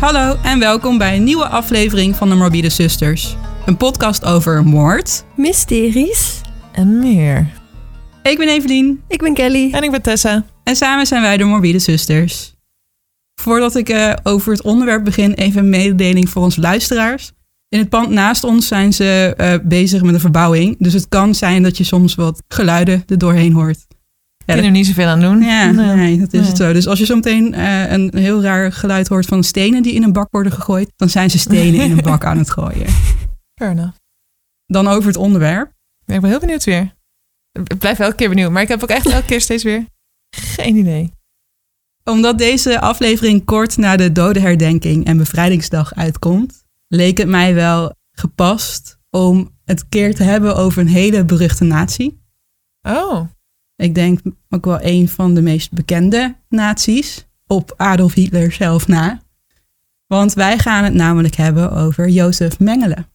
Hallo en welkom bij een nieuwe aflevering van de Morbide Zusters. Een podcast over moord. Mysteries. En meer. Ik ben Evelien Ik ben Kelly. En ik ben Tessa. en samen zijn wij de Morbide Zusters. Voordat ik eh, over het onderwerp begin, even een mededeling voor onze luisteraars. In het pand naast ons zijn ze eh, bezig met een verbouwing. Dus het kan zijn dat je soms wat geluiden er doorheen hoort. Ik kan er niet zoveel aan doen. Ja, Nee. nee, dat is Nee. het zo. Dus als je zometeen eh, een heel raar geluid hoort van stenen die in een bak worden gegooid, dan zijn ze stenen in een bak aan het gooien. Fair enough. Dan over het onderwerp. Ja, ik ben heel benieuwd weer. Ik blijf elke keer benieuwd, maar ik heb ook echt elke keer steeds weer geen idee. Omdat deze aflevering kort na de dodenherdenking en bevrijdingsdag uitkomt, leek het mij wel gepast om het keer te hebben over een hele beruchte natie. Oh, Ik denk ook wel een van de meest bekende naties op Adolf Hitler zelf na. Want wij gaan het namelijk hebben over Jozef Mengele.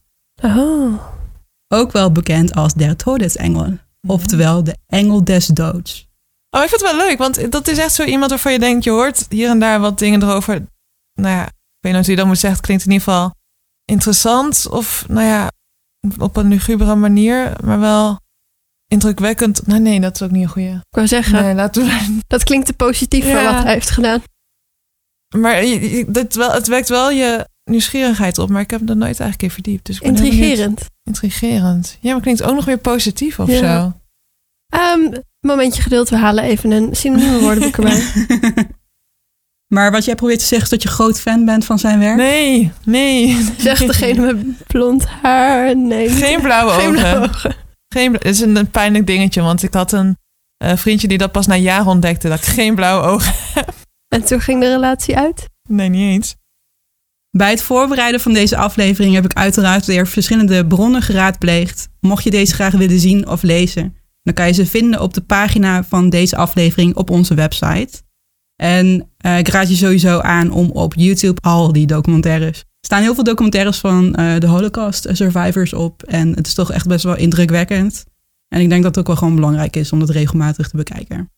Oh. Ook wel bekend als der Todesengel, oftewel de engel des doods. oh, ik vind het wel leuk, want dat is echt zo iemand waarvan je denkt, je hoort hier en daar wat dingen erover. Nou ja, ik weet niet hoe je dat moet zeggen, het klinkt in ieder geval interessant of, nou ja, op een lugubere manier, maar wel indrukwekkend. Nee, nee, dat is ook niet een goede. Ik wou zeggen, Nee, laten we dat klinkt te positief voor wat hij heeft gedaan. Maar je- je- dit wel, het wekt wel je nieuwsgierigheid op, maar ik heb me er nooit eigenlijk in verdiept. Dus. Intrigerend. Intrigerend. Ja, maar klinkt ook nog weer positief of Ja. zo. Ehm, momentje geduld, we halen even een synonieme woordenboek erbij. maar wat jij probeert te zeggen is dat je groot fan bent van zijn werk? Nee, nee. Zegt degene met blond haar. Nee. Geen blauwe Geen ogen. blauwe ogen. Geen Het is een, een pijnlijk dingetje, want ik had een eh, vriendje die dat pas na jaren ontdekte, dat ik geen blauwe ogen En toen ging de relatie uit. Nee, niet eens. Bij het voorbereiden van deze aflevering heb ik uiteraard weer verschillende bronnen geraadpleegd. Mocht je deze graag willen zien of lezen, dan kan je ze vinden op de pagina van deze aflevering op onze website. En eh, ik raad je sowieso aan om op YouTube al die documentaires. Staan heel veel documentaires van eh, de Holocaust survivors op. En het is toch echt best wel indrukwekkend. En ik denk dat het ook wel gewoon belangrijk is om dat regelmatig te bekijken.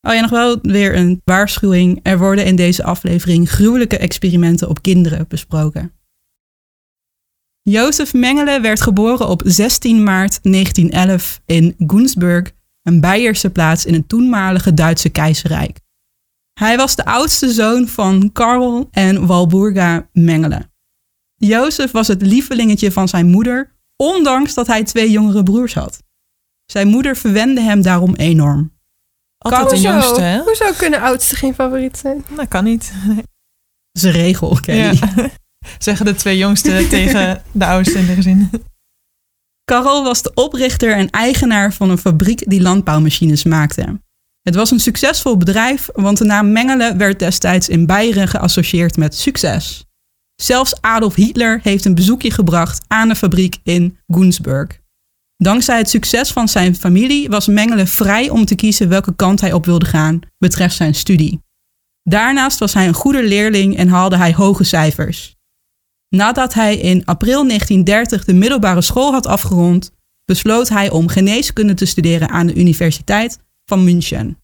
Oh ja, nog wel weer een waarschuwing. Er worden in deze aflevering gruwelijke experimenten op kinderen besproken. Jozef Mengele werd geboren op 16 maart 1911 in Gunsburg, een Beierse plaats in het toenmalige Duitse keizerrijk. Hij was de oudste zoon van Karl en Walburga Mengele. Jozef was het lievelingetje van zijn moeder, ondanks dat hij twee jongere broers had. Zijn moeder verwende hem daarom enorm. Altijd de jongste, hè? Hoezo kunnen oudsten geen favoriet zijn? Dat kan niet. Dat is een regel. Ja. Zeggen de twee jongsten tegen de oudste in de gezin. Karel was de oprichter en eigenaar van een fabriek die landbouwmachines maakte. Het was een succesvol bedrijf, want de naam Mengele werd destijds in Beieren geassocieerd met succes. Zelfs Adolf Hitler heeft een bezoekje gebracht aan de fabriek in Gunsburg. Dankzij het succes van zijn familie was Mengele vrij om te kiezen welke kant hij op wilde gaan betreft zijn studie. Daarnaast was hij een goede leerling en haalde hij hoge cijfers. Nadat hij in april 1930 de middelbare school had afgerond, besloot hij om geneeskunde te studeren aan de Universiteit van München.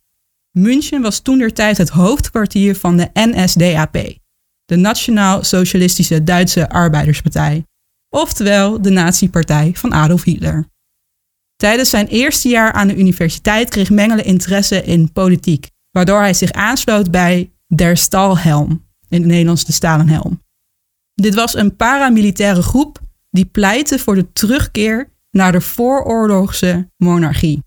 München was toentertijd het hoofdkwartier van de NSDAP, de Nationaal Socialistische Duitse Arbeiderspartij, oftewel de nazi-partij van Adolf Hitler. Tijdens zijn eerste jaar aan de universiteit kreeg Mengele interesse in politiek, waardoor hij zich aansloot bij Der Stahlhelm, in het Nederlands de Stalenhelm. Dit was een paramilitaire groep die pleitte voor de terugkeer naar de vooroorlogse monarchie.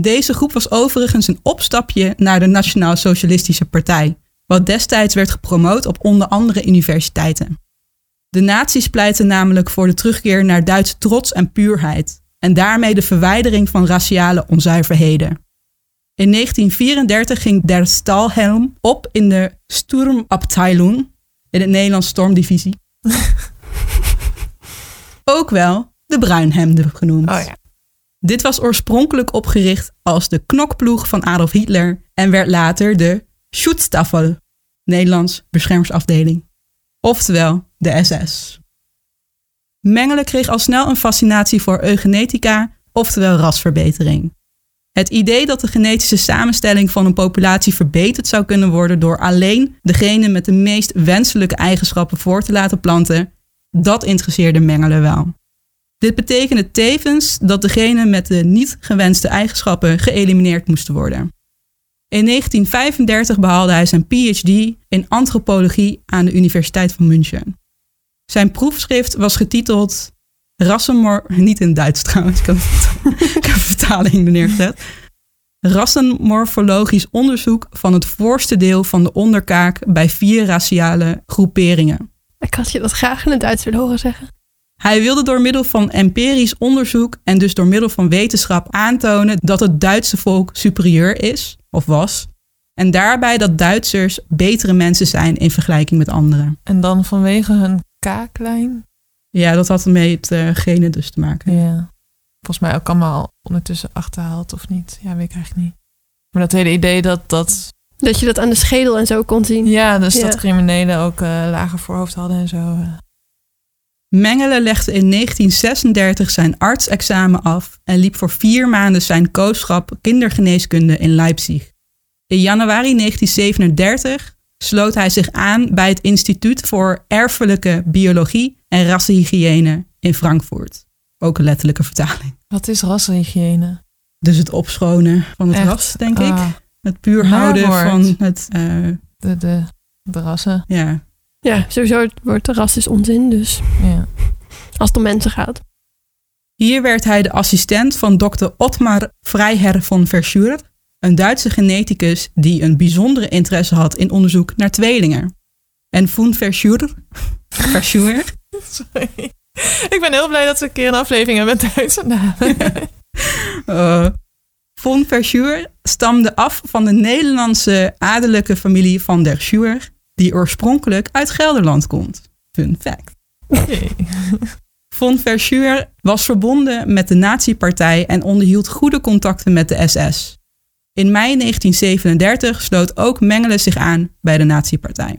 Deze groep was overigens een opstapje naar de Nationaal Socialistische Partij, wat destijds werd gepromoot op onder andere universiteiten. De nazi's pleitten namelijk voor de terugkeer naar Duitse trots en puurheid en daarmee de verwijdering van raciale onzuiverheden. In 1934 ging der Stahlhelm op in de Sturmabteilung, in het Nederlands Stormdivisie. Ook wel de Bruinhemden genoemd. Oh ja. Dit was oorspronkelijk opgericht als de knokploeg van Adolf Hitler en werd later de Schutzstaffel, Nederlands beschermersafdeling, oftewel de SS. Mengele kreeg al snel een fascinatie voor eugenetica, oftewel rasverbetering. Het idee dat de genetische samenstelling van een populatie verbeterd zou kunnen worden door alleen degene met de meest wenselijke eigenschappen voor te laten planten, dat interesseerde Mengele wel. Dit betekende tevens dat degene met de niet gewenste eigenschappen geëlimineerd moesten worden. In 1935 behaalde hij zijn PhD in antropologie aan de Universiteit van München. Zijn proefschrift was getiteld Rassenmor... Niet in Duits trouwens, ik heb, ik vertaling er neergezet. Rassenmorfologisch onderzoek van het voorste deel van de onderkaak bij vier raciale groeperingen. Ik had je dat graag in het Duits willen horen zeggen. Hij wilde door middel van empirisch onderzoek en dus door middel van wetenschap aantonen dat het Duitse volk superieur is, of was. En daarbij dat Duitsers betere mensen zijn in vergelijking met anderen. En dan vanwege hun kaaklijn. Ja, dat had met uh, genen dus te maken. Ja. Volgens mij ook allemaal ondertussen achterhaald of niet. Ja, weet ik eigenlijk niet. Maar dat hele idee dat dat... Dat je dat aan de schedel en zo kon zien. Ja, dus Ja. dat criminelen ook eh, lager voorhoofd hadden en zo. Mengele legde in 1936 zijn artsexamen af en liep voor vier maanden zijn kooschap kindergeneeskunde in Leipzig. In januari 1937 sloot hij zich aan bij het Instituut voor Erfelijke Biologie en Rassenhygiëne in Frankfurt. Ook een letterlijke vertaling. Wat is rassenhygiëne? Dus het opschonen van het Echt? ras, denk ik. Ah, Het puur houden van het, eh, de, de, de rassen. ja, Ja, sowieso het woord ras is onzin, dus Ja. als het om mensen gaat. Hier werd hij de assistent van dokter Ottmar Freiherr von Verschuur, een Duitse geneticus die een bijzondere interesse had in onderzoek naar tweelingen. En von Verschuur, Verschuur Sorry. Ik ben heel blij dat we een keer een aflevering hebben met Duitse namen. eh, von Verschuur stamde af van de Nederlandse adellijke familie van der Schuur, die oorspronkelijk uit Gelderland komt. Fun fact. Von Verschuur was verbonden met de Nazi-partij en onderhield goede contacten met de SS. In mei 1937 sloot ook Mengele zich aan bij de Nazi-partij.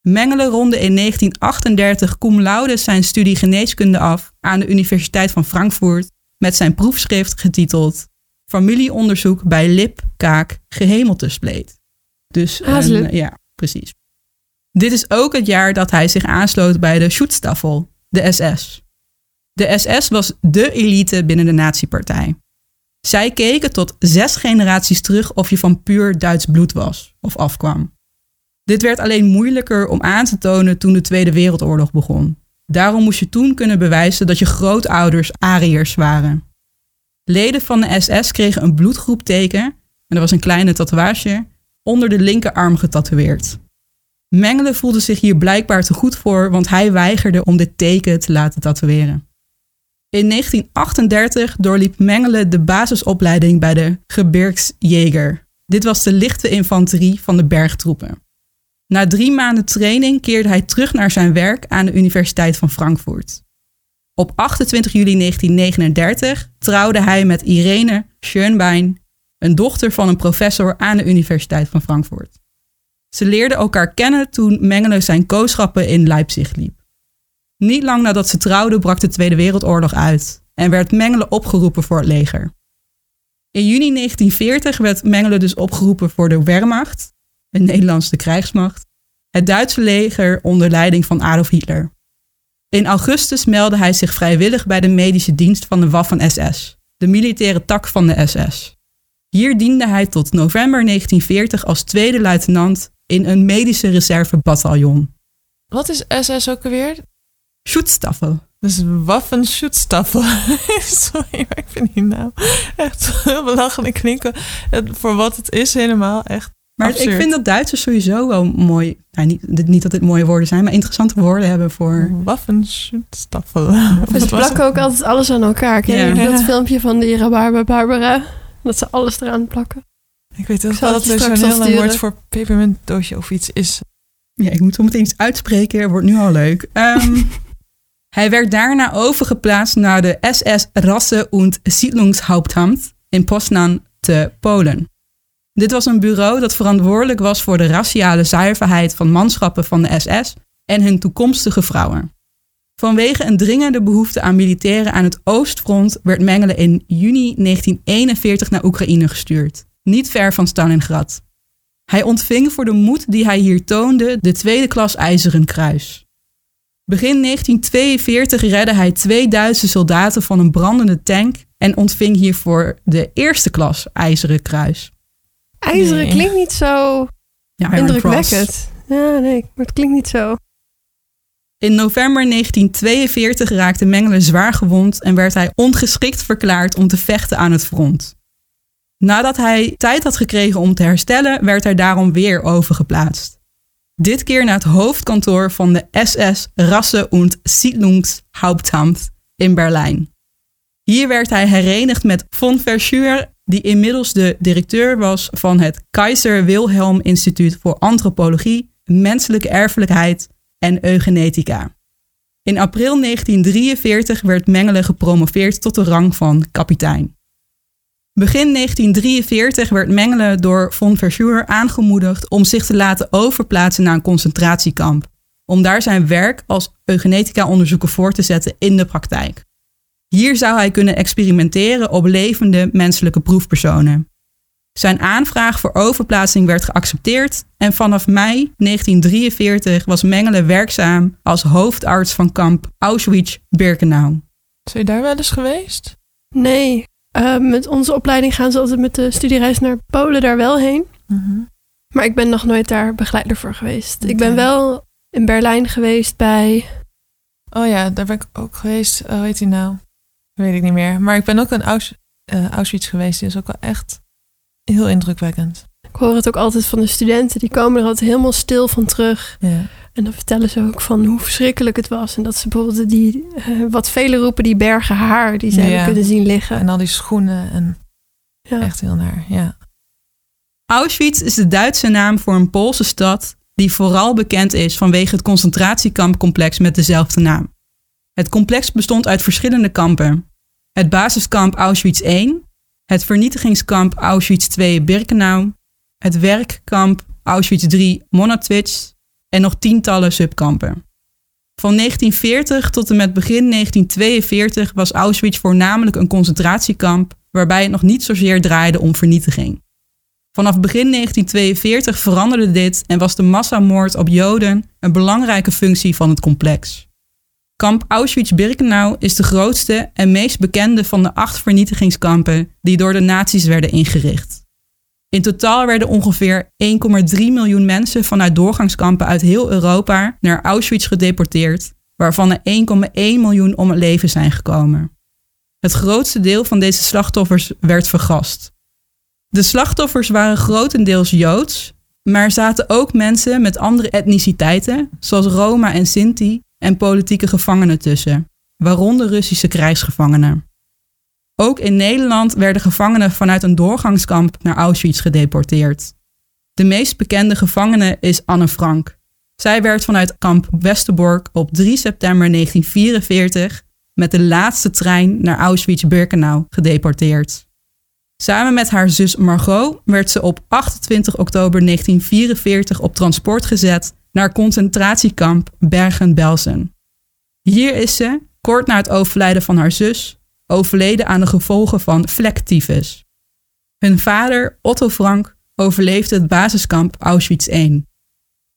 Mengele ronde in 1938 cum laude zijn studie geneeskunde af aan de Universiteit van Frankfurt met zijn proefschrift getiteld Familieonderzoek bij lip, kaak, gehemeltespleet. Dus een- leuk. ja, precies. Dit is ook het jaar dat hij zich aansloot bij de Schutzstaffel, de SS. De SS was de elite binnen de nazi-partij. Zij keken tot zes generaties terug of je van puur Duits bloed was of afkwam. Dit werd alleen moeilijker om aan te tonen toen de Tweede Wereldoorlog begon. Daarom moest je toen kunnen bewijzen dat je grootouders Ariërs waren. Leden van de SS kregen een bloedgroepteken, en dat was een kleine tatoeage, onder de linkerarm getatoeëerd. Mengele voelde zich hier blijkbaar te goed voor, want hij weigerde om dit teken te laten tatoeëren. In 1938 doorliep Mengele de basisopleiding bij de Gebirgsjäger. Dit was de lichte infanterie van de bergtroepen. Na drie maanden training keerde hij terug naar zijn werk aan de Universiteit van Frankfurt. Op 28 juli 1939 trouwde hij met Irene Schönbein, een dochter van een professor aan de Universiteit van Frankfurt. Ze leerden elkaar kennen toen Mengele zijn kooschappen in Leipzig liep. Niet lang nadat ze trouwden brak de Tweede Wereldoorlog uit en werd Mengele opgeroepen voor het leger. In juni 1940 werd Mengele dus opgeroepen voor de Wehrmacht, een Nederlandse krijgsmacht, het Duitse leger onder leiding van Adolf Hitler. In augustus meldde hij zich vrijwillig bij de medische dienst van de Waffen-SS, de militaire tak van de SS. Hier diende hij tot november 1940 als tweede luitenant in een medische reservebataljon. Wat is SS ook alweer? Schutzstaffel. Dus Waffenschutzstaffel. Sorry, maar ik vind die naam echt heel belachelijk klinken. Voor wat het is helemaal echt. Maar Absurd. ik vind dat Duitsers sowieso wel mooi, nou, niet, niet dat dit mooie woorden zijn, maar interessante woorden hebben voor... Waffenschutzstaffel. Dus ze was plakken ook altijd alles aan elkaar. Ken je Ja. dat filmpje van die Rabarber Barbara? Dat ze alles eraan plakken. het? Ik weet ook wel het dat er zo'n heel woord voor pepermuntdoosje of iets is. Ja, ik moet zo meteen iets uitspreken, wordt nu al leuk. Ehm, hij werd daarna overgeplaatst naar de SS Rasse- und Siedlungshauptamt in Poznan te Polen. Dit was een bureau dat verantwoordelijk was voor de raciale zuiverheid van manschappen van de SS en hun toekomstige vrouwen. Vanwege een dringende behoefte aan militairen aan het Oostfront werd Mengele in juni 1941 naar Oekraïne gestuurd, niet ver van Stalingrad. Hij ontving voor de moed die hij hier toonde de tweede klas IJzeren Kruis. Begin 1942 redde hij twee Duitse soldaten van een brandende tank en ontving hiervoor de eerste klas IJzeren Kruis. IJzeren Nee. klinkt niet zo Ja, indrukwekkend. Ja, nee, maar het klinkt niet zo. In november 1942 raakte Mengele zwaar gewond en werd hij ongeschikt verklaard om te vechten aan het front. Nadat hij tijd had gekregen om te herstellen, werd hij daarom weer overgeplaatst. Dit keer naar het hoofdkantoor van de SS Rasse- und Siedlungshauptamt in Berlijn. Hier werd hij herenigd met von Verschuur, die inmiddels de directeur was van het Kaiser Wilhelm Instituut voor Antropologie, Menselijke Erfelijkheid en Eugenetica. In april 1943 werd Mengele gepromoveerd tot de rang van kapitein. Begin 1943 werd Mengele door von Verschuur aangemoedigd om zich te laten overplaatsen naar een concentratiekamp, om daar zijn werk als eugenetica-onderzoeker voor te zetten in de praktijk. Hier zou hij kunnen experimenteren op levende menselijke proefpersonen. Zijn aanvraag voor overplaatsing werd geaccepteerd en vanaf mei 1943 was Mengele werkzaam als hoofdarts van kamp Auschwitz-Birkenau. Ben je daar wel eens geweest? Nee, eh, met onze opleiding gaan ze altijd met de studiereis naar Polen daar wel heen. Maar ik ben nog nooit daar begeleider voor geweest. Ik ben wel in Berlijn geweest bij... Oh ja, daar ben ik ook geweest. Oh, hoe heet die nou? Weet ik niet meer. Maar ik ben ook in Aus- eh, Auschwitz geweest. Die is ook wel echt heel indrukwekkend. Ik hoor het ook altijd van de studenten. Die komen er altijd helemaal stil van terug. Ja. En dan vertellen ze ook van hoe verschrikkelijk het was. En dat ze bijvoorbeeld die, eh, wat velen roepen, die bergen haar die ze Ja. hebben kunnen zien liggen. En al die schoenen en Ja. echt heel naar. Ja. Auschwitz is de Duitse naam voor een Poolse stad die vooral bekend is vanwege het concentratiekampcomplex met dezelfde naam. Het complex bestond uit verschillende kampen. Het basiskamp Auschwitz I, het vernietigingskamp Auschwitz II Birkenau, het werkkamp Auschwitz III Monatwitz en nog tientallen subkampen. Van 1940 tot en met begin 1942 was Auschwitz voornamelijk een concentratiekamp waarbij het nog niet zozeer draaide om vernietiging. Vanaf begin 1942 veranderde dit en was de massamoord op Joden een belangrijke functie van het complex. Kamp Auschwitz-Birkenau is de grootste en meest bekende van de acht vernietigingskampen die door de nazi's werden ingericht. In totaal werden ongeveer 1,3 miljoen mensen vanuit doorgangskampen uit heel Europa naar Auschwitz gedeporteerd, waarvan er 1,1 miljoen om het leven zijn gekomen. Het grootste deel van deze slachtoffers werd vergast. De slachtoffers waren grotendeels Joods, maar zaten ook mensen met andere etniciteiten, zoals Roma en Sinti, en politieke gevangenen tussen, waaronder Russische krijgsgevangenen. Ook in Nederland werden gevangenen vanuit een doorgangskamp naar Auschwitz gedeporteerd. De meest bekende gevangene is Anne Frank. Zij werd vanuit kamp Westerbork op 3 september 1944 met de laatste trein naar Auschwitz-Birkenau gedeporteerd. Samen met haar zus Margot werd ze op 28 oktober 1944 op transport gezet naar concentratiekamp Bergen-Belsen. Hier is ze, kort na het overlijden van haar zus, overleden aan de gevolgen van vlektyfus. Hun vader, Otto Frank, overleefde het basiskamp Auschwitz I.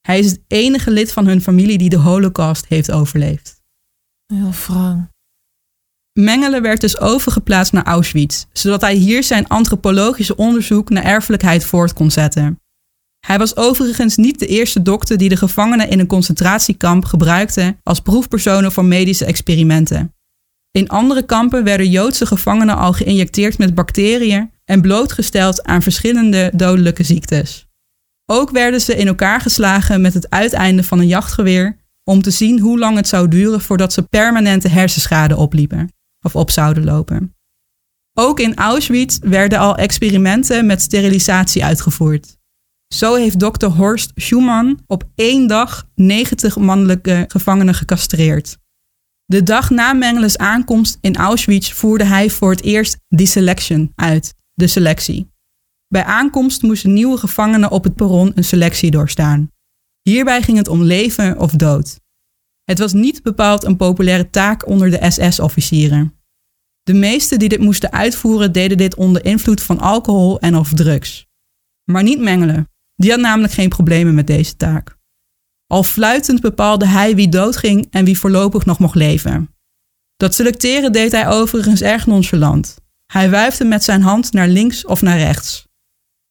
Hij is het enige lid van hun familie die de holocaust heeft overleefd. Heel wrang. Mengele werd dus overgeplaatst naar Auschwitz, zodat hij hier zijn antropologische onderzoek naar erfelijkheid voort kon zetten. Hij was overigens niet de eerste dokter die de gevangenen in een concentratiekamp gebruikte als proefpersonen voor medische experimenten. In andere kampen werden Joodse gevangenen al geïnjecteerd met bacteriën en blootgesteld aan verschillende dodelijke ziektes. Ook werden ze in elkaar geslagen met het uiteinde van een jachtgeweer om te zien hoe lang het zou duren voordat ze permanente hersenschade opliepen of op zouden lopen. Ook in Auschwitz werden al experimenten met sterilisatie uitgevoerd. Zo heeft dokter Horst Schumann op één dag 90 mannelijke gevangenen gecastreerd. De dag na Mengeles aankomst in Auschwitz voerde hij voor het eerst deselection uit, de selectie. Bij aankomst moesten nieuwe gevangenen op het perron een selectie doorstaan. Hierbij ging het om leven of dood. Het was niet bepaald een populaire taak onder de SS-officieren. De meesten die dit moesten uitvoeren deden dit onder invloed van alcohol en of drugs. Maar niet Mengele. Die had namelijk geen problemen met deze taak. Al fluitend bepaalde hij wie doodging en wie voorlopig nog mocht leven. Dat selecteren deed hij overigens erg nonchalant. Hij wuifde met zijn hand naar links of naar rechts.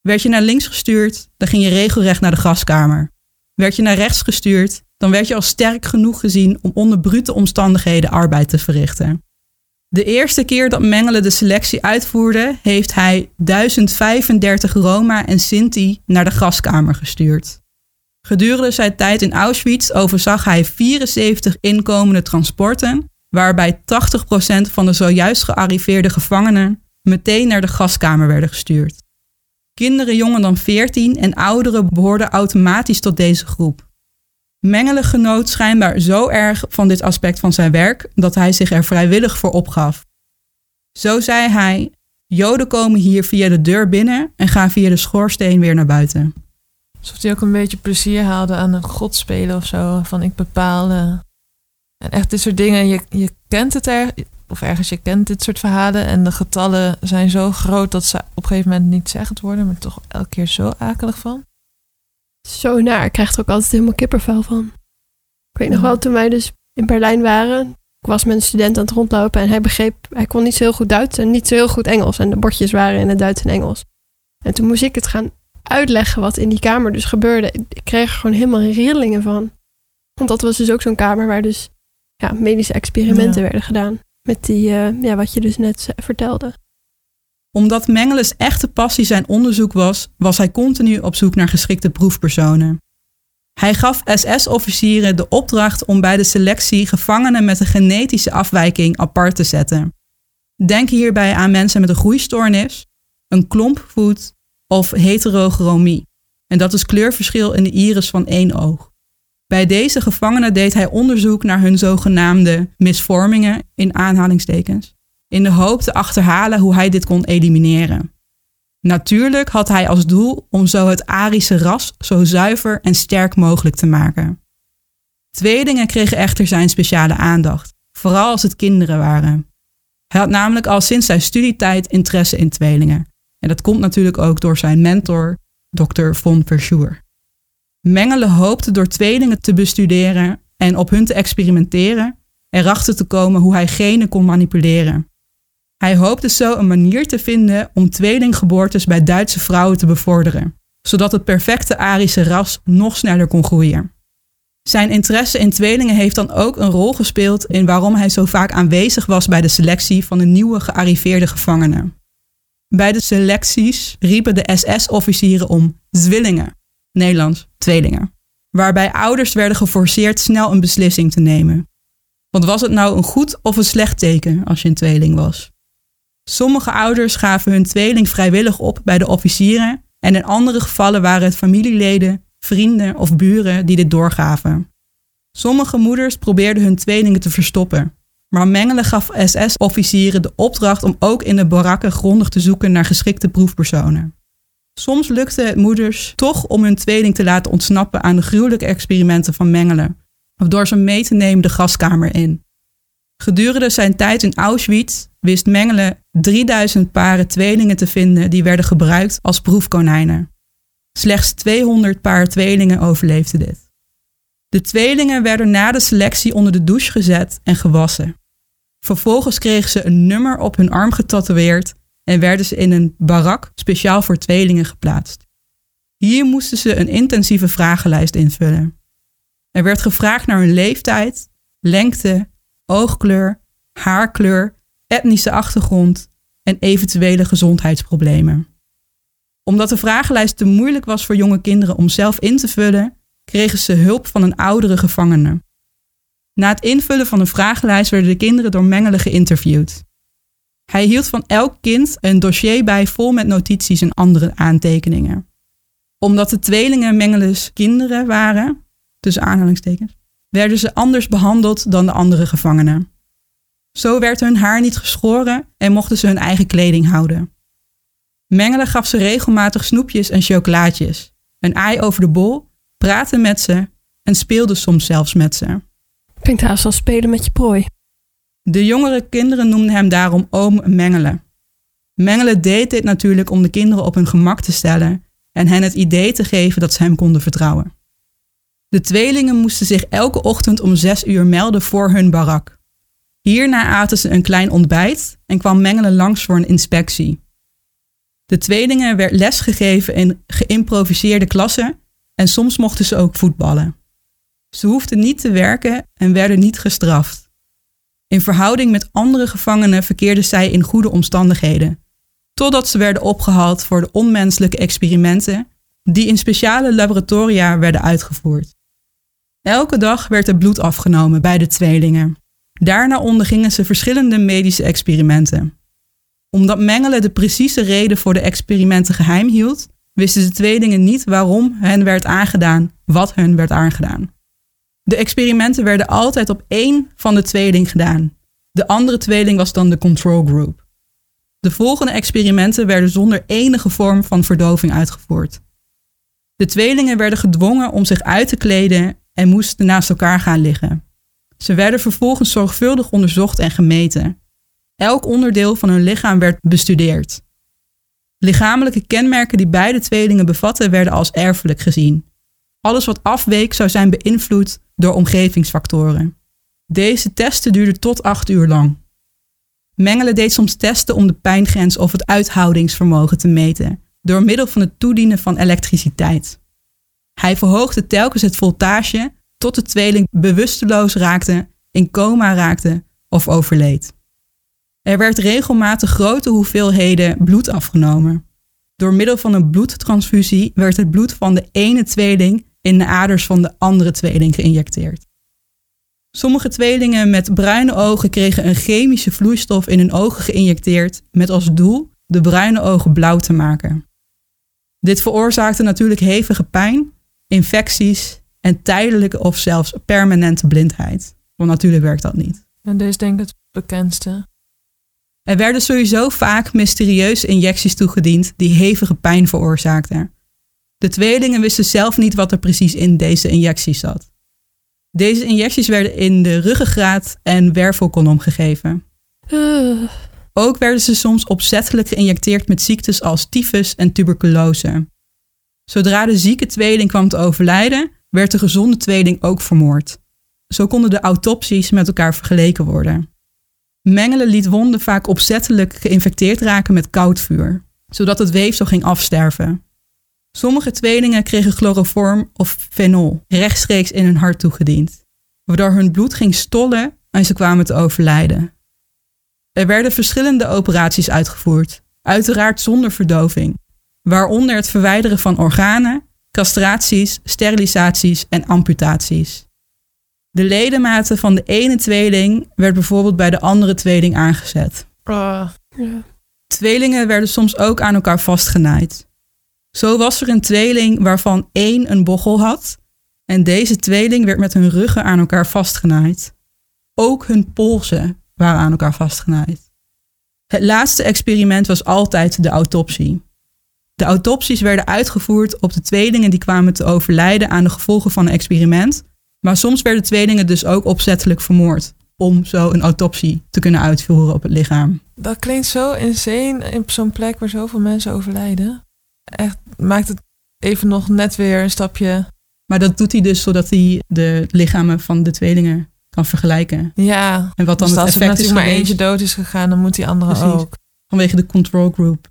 Werd je naar links gestuurd, dan ging je regelrecht naar de gaskamer. Werd je naar rechts gestuurd, dan werd je al sterk genoeg gezien om onder brute omstandigheden arbeid te verrichten. De eerste keer dat Mengele de selectie uitvoerde, heeft hij 1035 Roma en Sinti naar de gaskamer gestuurd. Gedurende zijn tijd in Auschwitz overzag hij 74 inkomende transporten, waarbij 80% van de zojuist gearriveerde gevangenen meteen naar de gaskamer werden gestuurd. Kinderen jonger dan 14 en ouderen behoorden automatisch tot deze groep. Mengele genoot schijnbaar zo erg van dit aspect van zijn werk dat hij zich er vrijwillig voor opgaf. Zo zei hij: Joden komen hier via de deur binnen en gaan via de schoorsteen weer naar buiten. Alsof hij ook een beetje plezier haalde aan een god spelen of zo. Van ik bepaal. eh, En echt dit soort dingen. Je, je kent het er, of ergens je kent dit soort verhalen. En de getallen zijn zo groot dat ze op een gegeven moment niet zeggend worden. Maar toch elke keer zo akelig van. Zo naar. Ik krijg er ook altijd helemaal kippervel van. Ik weet nog wel, toen wij dus in Berlijn waren. Ik was met een student aan het rondlopen en hij begreep, hij kon niet zo heel goed Duits en niet zo heel goed Engels. En de bordjes waren in het Duits en Engels. En toen moest ik het gaan uitleggen wat in die kamer dus gebeurde. Ik kreeg er gewoon helemaal rillingen van. Want dat was dus ook zo'n kamer waar dus ja, medische experimenten Ja. werden gedaan. Met die, eh, ja, wat je dus net ze- vertelde. Omdat Mengeles echte passie zijn onderzoek was, was hij continu op zoek naar geschikte proefpersonen. Hij gaf SS-officieren de opdracht om bij de selectie gevangenen met een genetische afwijking apart te zetten. Denk hierbij aan mensen met een groeistoornis, een klompvoet of heterochromie. En dat is kleurverschil in de iris van één oog. Bij deze gevangenen deed hij onderzoek naar hun zogenaamde misvormingen in aanhalingstekens in de hoop te achterhalen hoe hij dit kon elimineren. Natuurlijk had hij als doel om zo het Arische ras zo zuiver en sterk mogelijk te maken. Tweelingen kregen echter zijn speciale aandacht, vooral als het kinderen waren. Hij had namelijk al sinds zijn studietijd interesse in tweelingen. En dat komt natuurlijk ook door zijn mentor, Dr. von Verschuur. Mengele hoopte door tweelingen te bestuderen en op hun te experimenteren, erachter te komen hoe hij genen kon manipuleren. Hij hoopte zo een manier te vinden om tweelinggeboortes bij Duitse vrouwen te bevorderen, zodat het perfecte Arische ras nog sneller kon groeien. Zijn interesse in tweelingen heeft dan ook een rol gespeeld in waarom hij zo vaak aanwezig was bij de selectie van de nieuwe gearriveerde gevangenen. Bij de selecties riepen de SS-officieren om zwillingen, Nederlands tweelingen, waarbij ouders werden geforceerd snel een beslissing te nemen. Want was het nou een goed of een slecht teken als je een tweeling was? Sommige ouders gaven hun tweeling vrijwillig op bij de officieren en in andere gevallen waren het familieleden, vrienden of buren die dit doorgaven. Sommige moeders probeerden hun tweelingen te verstoppen, maar Mengele gaf SS-officieren de opdracht om ook in de barakken grondig te zoeken naar geschikte proefpersonen. Soms lukte het moeders toch om hun tweeling te laten ontsnappen aan de gruwelijke experimenten van Mengele, of door ze mee te nemen de gaskamer in. Gedurende zijn tijd in Auschwitz wist Mengele 3000 paren tweelingen te vinden die werden gebruikt als proefkonijnen. Slechts 200 paar tweelingen overleefden dit. De tweelingen werden na de selectie onder de douche gezet en gewassen. Vervolgens kregen ze een nummer op hun arm getatoeëerd en werden ze in een barak speciaal voor tweelingen geplaatst. Hier moesten ze een intensieve vragenlijst invullen. Er werd gevraagd naar hun leeftijd, lengte, oogkleur, haarkleur, etnische achtergrond en eventuele gezondheidsproblemen. Omdat de vragenlijst te moeilijk was voor jonge kinderen om zelf in te vullen, kregen ze hulp van een oudere gevangene. Na het invullen van de vragenlijst werden de kinderen door Mengele geïnterviewd. Hij hield van elk kind een dossier bij vol met notities en andere aantekeningen. Omdat de tweelingen Mengele's kinderen waren, tussen aanhalingstekens, werden ze anders behandeld dan de andere gevangenen. Zo werd hun haar niet geschoren en mochten ze hun eigen kleding houden. Mengele gaf ze regelmatig snoepjes en chocolaatjes, een ei over de bol, praatte met ze en speelde soms zelfs met ze. Klinkt haast als spelen met je prooi. De jongere kinderen noemden hem daarom oom Mengele. Mengele deed dit natuurlijk om de kinderen op hun gemak te stellen en hen het idee te geven dat ze hem konden vertrouwen. De tweelingen moesten zich elke ochtend om zes uur melden voor hun barak. Hierna aten ze een klein ontbijt en kwam Mengele langs voor een inspectie. De tweelingen werd lesgegeven in geïmproviseerde klassen en soms mochten ze ook voetballen. Ze hoefden niet te werken en werden niet gestraft. In verhouding met andere gevangenen verkeerden zij in goede omstandigheden, totdat ze werden opgehaald voor de onmenselijke experimenten die in speciale laboratoria werden uitgevoerd. Elke dag werd er bloed afgenomen bij de tweelingen. Daarna ondergingen ze verschillende medische experimenten. Omdat Mengele de precieze reden voor de experimenten geheim hield, wisten de tweelingen niet waarom hen werd aangedaan wat hun werd aangedaan. De experimenten werden altijd op één van de tweeling gedaan. De andere tweeling was dan de control group. De volgende experimenten werden zonder enige vorm van verdoving uitgevoerd. De tweelingen werden gedwongen om zich uit te kleden en moesten naast elkaar gaan liggen. Ze werden vervolgens zorgvuldig onderzocht en gemeten. Elk onderdeel van hun lichaam werd bestudeerd. Lichamelijke kenmerken die beide tweelingen bevatten werden als erfelijk gezien. Alles wat afweek zou zijn beïnvloed door omgevingsfactoren. Deze testen duurden tot acht uur lang. Mengele deed soms testen om de pijngrens of het uithoudingsvermogen te meten, door middel van het toedienen van elektriciteit. Hij verhoogde telkens het voltage tot de tweeling bewusteloos raakte, in coma raakte of overleed. Er werd regelmatig grote hoeveelheden bloed afgenomen. Door middel van een bloedtransfusie werd het bloed van de ene tweeling in de aders van de andere tweeling geïnjecteerd. Sommige tweelingen met bruine ogen kregen een chemische vloeistof in hun ogen geïnjecteerd met als doel de bruine ogen blauw te maken. Dit veroorzaakte natuurlijk hevige pijn, infecties en tijdelijke of zelfs permanente blindheid. Want natuurlijk werkt dat niet. En deze denk ik het bekendste. Er werden sowieso vaak mysterieuze injecties toegediend die hevige pijn veroorzaakten. De tweelingen wisten zelf niet wat er precies in deze injecties zat. Deze injecties werden in de ruggengraat en wervelkolom gegeven. Uh, Ook werden ze soms opzettelijk geïnjecteerd met ziektes als tyfus en tuberculose. Zodra de zieke tweeling kwam te overlijden, werd de gezonde tweeling ook vermoord. Zo konden de autopsies met elkaar vergeleken worden. Mengele liet wonden vaak opzettelijk geïnfecteerd raken met koud vuur, zodat het weefsel ging afsterven. Sommige tweelingen kregen chloroform of fenol rechtstreeks in hun hart toegediend, waardoor hun bloed ging stollen en ze kwamen te overlijden. Er werden verschillende operaties uitgevoerd, uiteraard zonder verdoving, waaronder het verwijderen van organen, castraties, sterilisaties en amputaties. De ledematen van de ene tweeling werd bijvoorbeeld bij de andere tweeling aangezet. Ja. Tweelingen werden soms ook aan elkaar vastgenaaid. Zo was er een tweeling waarvan één een bochel had en deze tweeling werd met hun ruggen aan elkaar vastgenaaid. Ook hun polsen waren aan elkaar vastgenaaid. Het laatste experiment was altijd de autopsie. De autopsies werden uitgevoerd op de tweelingen die kwamen te overlijden aan de gevolgen van een experiment, maar soms werden tweelingen dus ook opzettelijk vermoord om zo een autopsie te kunnen uitvoeren op het lichaam. dat klinkt zo insane op zo'n plek waar zoveel mensen overlijden. Echt maakt het even nog net weer een stapje. Maar dat doet hij dus zodat hij de lichamen van de tweelingen kan vergelijken. Ja. En wat dan dus het als er effect is natuurlijk maar eentje dood is gegaan, dan moet die andere Precies. ook. vanwege de control group.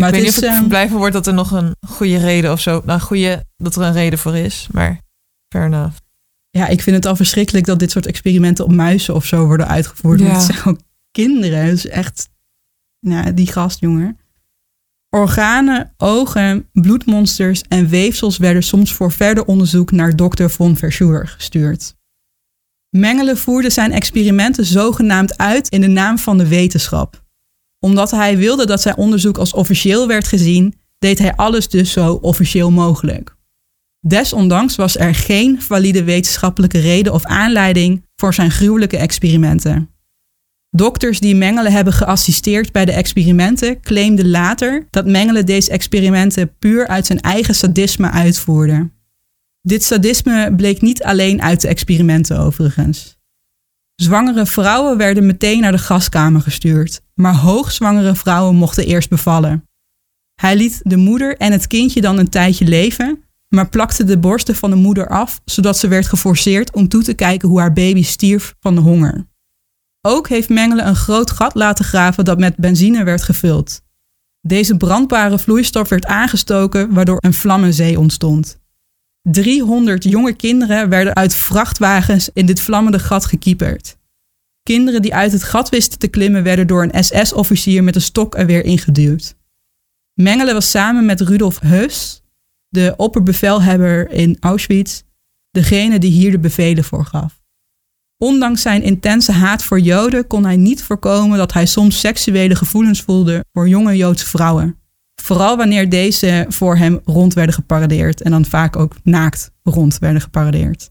Maar ik weet het niet is, of ik ehm, verblijven wordt dat er nog een goede reden of zo. Nou, goede dat er een reden voor is, maar fair enough. ja, ik vind het al verschrikkelijk dat dit soort experimenten op muizen of zo worden uitgevoerd. Ja. het zijn kinderen. Is echt, nou, die gast, jongen. Organen, ogen, bloedmonsters en weefsels werden soms voor verder onderzoek naar dokter von Verschuur gestuurd. Mengele voerde zijn experimenten zogenaamd uit in de naam van de wetenschap. Omdat hij wilde dat zijn onderzoek als officieel werd gezien, deed hij alles dus zo officieel mogelijk. Desondanks was er geen valide wetenschappelijke reden of aanleiding voor zijn gruwelijke experimenten. Dokters die Mengele hebben geassisteerd bij de experimenten claimden later dat Mengele deze experimenten puur uit zijn eigen sadisme uitvoerde. Dit sadisme bleek niet alleen uit de experimenten overigens. Zwangere vrouwen werden meteen naar de gaskamer gestuurd, maar hoogzwangere vrouwen mochten eerst bevallen. Hij liet de moeder en het kindje dan een tijdje leven, maar plakte de borsten van de moeder af, zodat ze werd geforceerd om toe te kijken hoe haar baby stierf van de honger. Ook heeft Mengele een groot gat laten graven dat met benzine werd gevuld. Deze brandbare vloeistof werd aangestoken, waardoor een vlammenzee ontstond. 300 jonge kinderen werden uit vrachtwagens in dit vlammende gat gekieperd. Kinderen die uit het gat wisten te klimmen werden door een SS-officier met een stok er weer ingeduwd. Mengele was samen met Rudolf Heus, de opperbevelhebber in Auschwitz, degene die hier de bevelen voor gaf. Ondanks zijn intense haat voor Joden kon hij niet voorkomen dat hij soms seksuele gevoelens voelde voor jonge Joodse vrouwen. Vooral wanneer deze voor hem rond werden geparadeerd en dan vaak ook naakt rond werden geparadeerd.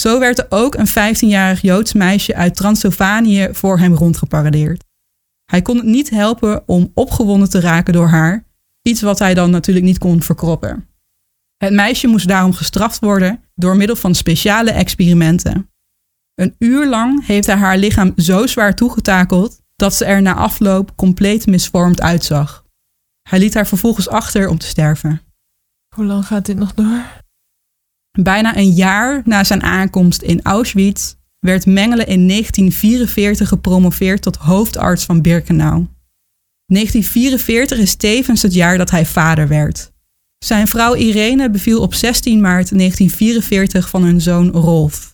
Zo werd er ook een 15-jarig Joods meisje uit Transylvanië voor hem rondgeparadeerd. Hij kon het niet helpen om opgewonden te raken door haar, iets wat hij dan natuurlijk niet kon verkroppen. Het meisje moest daarom gestraft worden door middel van speciale experimenten. Een uur lang heeft hij haar lichaam zo zwaar toegetakeld dat ze er na afloop compleet misvormd uitzag. Hij liet haar vervolgens achter om te sterven. Hoe lang gaat dit nog door? Bijna een jaar na zijn aankomst in Auschwitz werd Mengele in 1944 gepromoveerd tot hoofdarts van Birkenau. 1944 is tevens het jaar dat hij vader werd. Zijn vrouw Irene beviel op 16 maart 1944 van hun zoon Rolf.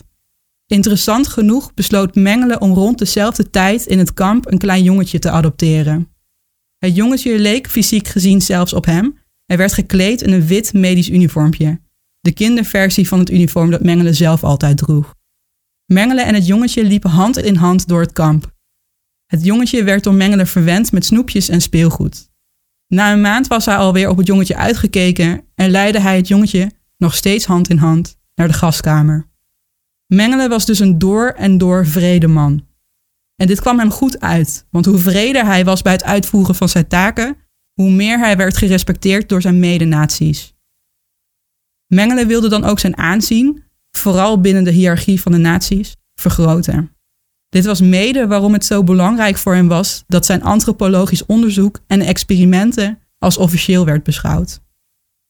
Interessant genoeg besloot Mengele om rond dezelfde tijd in het kamp een klein jongetje te adopteren. Het jongetje leek fysiek gezien zelfs op hem. Hij werd gekleed in een wit medisch uniformpje, de kinderversie van het uniform dat Mengele zelf altijd droeg. Mengele en het jongetje liepen hand in hand door het kamp. Het jongetje werd door Mengele verwend met snoepjes en speelgoed. Na een maand was hij alweer op het jongetje uitgekeken en leidde hij het jongetje, nog steeds hand in hand, naar de gaskamer. Mengele was dus een door en door vrede man. En dit kwam hem goed uit, want hoe vreder hij was bij het uitvoeren van zijn taken, hoe meer hij werd gerespecteerd door zijn medenaties. Mengele wilde dan ook zijn aanzien, vooral binnen de hiërarchie van de naties, vergroten. Dit was mede waarom het zo belangrijk voor hem was dat zijn antropologisch onderzoek en experimenten als officieel werd beschouwd.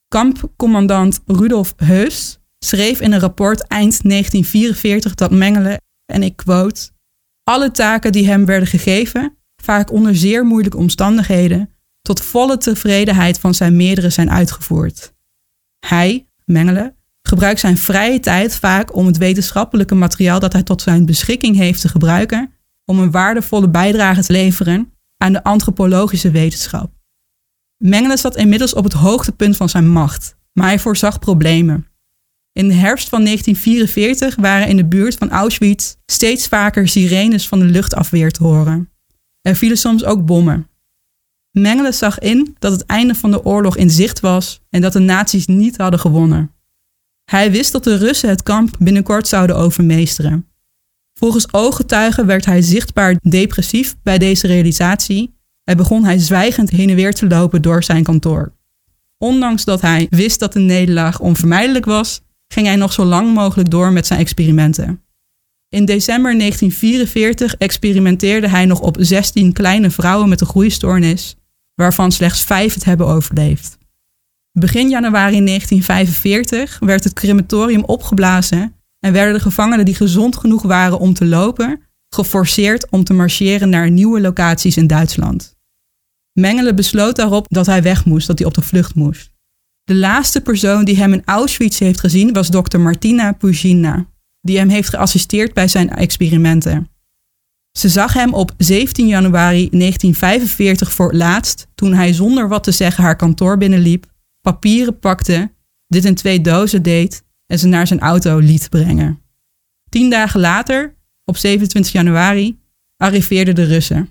Kampcommandant Rudolf Heus schreef in een rapport eind 1944 dat Mengele, en ik quote, alle taken die hem werden gegeven, vaak onder zeer moeilijke omstandigheden, tot volle tevredenheid van zijn meerdere zijn uitgevoerd. Hij, Mengele, gebruikt zijn vrije tijd vaak om het wetenschappelijke materiaal dat hij tot zijn beschikking heeft te gebruiken om een waardevolle bijdrage te leveren aan de antropologische wetenschap. Mengele zat inmiddels op het hoogtepunt van zijn macht, maar hij voorzag problemen. In de herfst van 1944 waren in de buurt van Auschwitz steeds vaker sirenes van de luchtafweer te horen. Er vielen soms ook bommen. Mengele zag in dat het einde van de oorlog in zicht was en dat de nazi's niet hadden gewonnen. Hij wist dat de Russen het kamp binnenkort zouden overmeesteren. Volgens ooggetuigen werd hij zichtbaar depressief bij deze realisatie en begon hij zwijgend heen en weer te lopen door zijn kantoor. Ondanks dat hij wist dat de nederlaag onvermijdelijk was, ging hij nog zo lang mogelijk door met zijn experimenten. In december 1944 experimenteerde hij nog op 16 kleine vrouwen met een groeistoornis, waarvan slechts vijf het hebben overleefd. Begin januari 1945 werd het crematorium opgeblazen en werden de gevangenen die gezond genoeg waren om te lopen, geforceerd om te marcheren naar nieuwe locaties in Duitsland. Mengele besloot daarop dat hij weg moest, dat hij op de vlucht moest. De laatste persoon die hem in Auschwitz heeft gezien was dokter Martina Pugina, die hem heeft geassisteerd bij zijn experimenten. Ze zag hem op 17 januari 1945 voor het laatst toen hij zonder wat te zeggen haar kantoor binnenliep, papieren pakte, dit in twee dozen deed en ze naar zijn auto liet brengen. Tien dagen later, op 27 januari, arriveerden de Russen.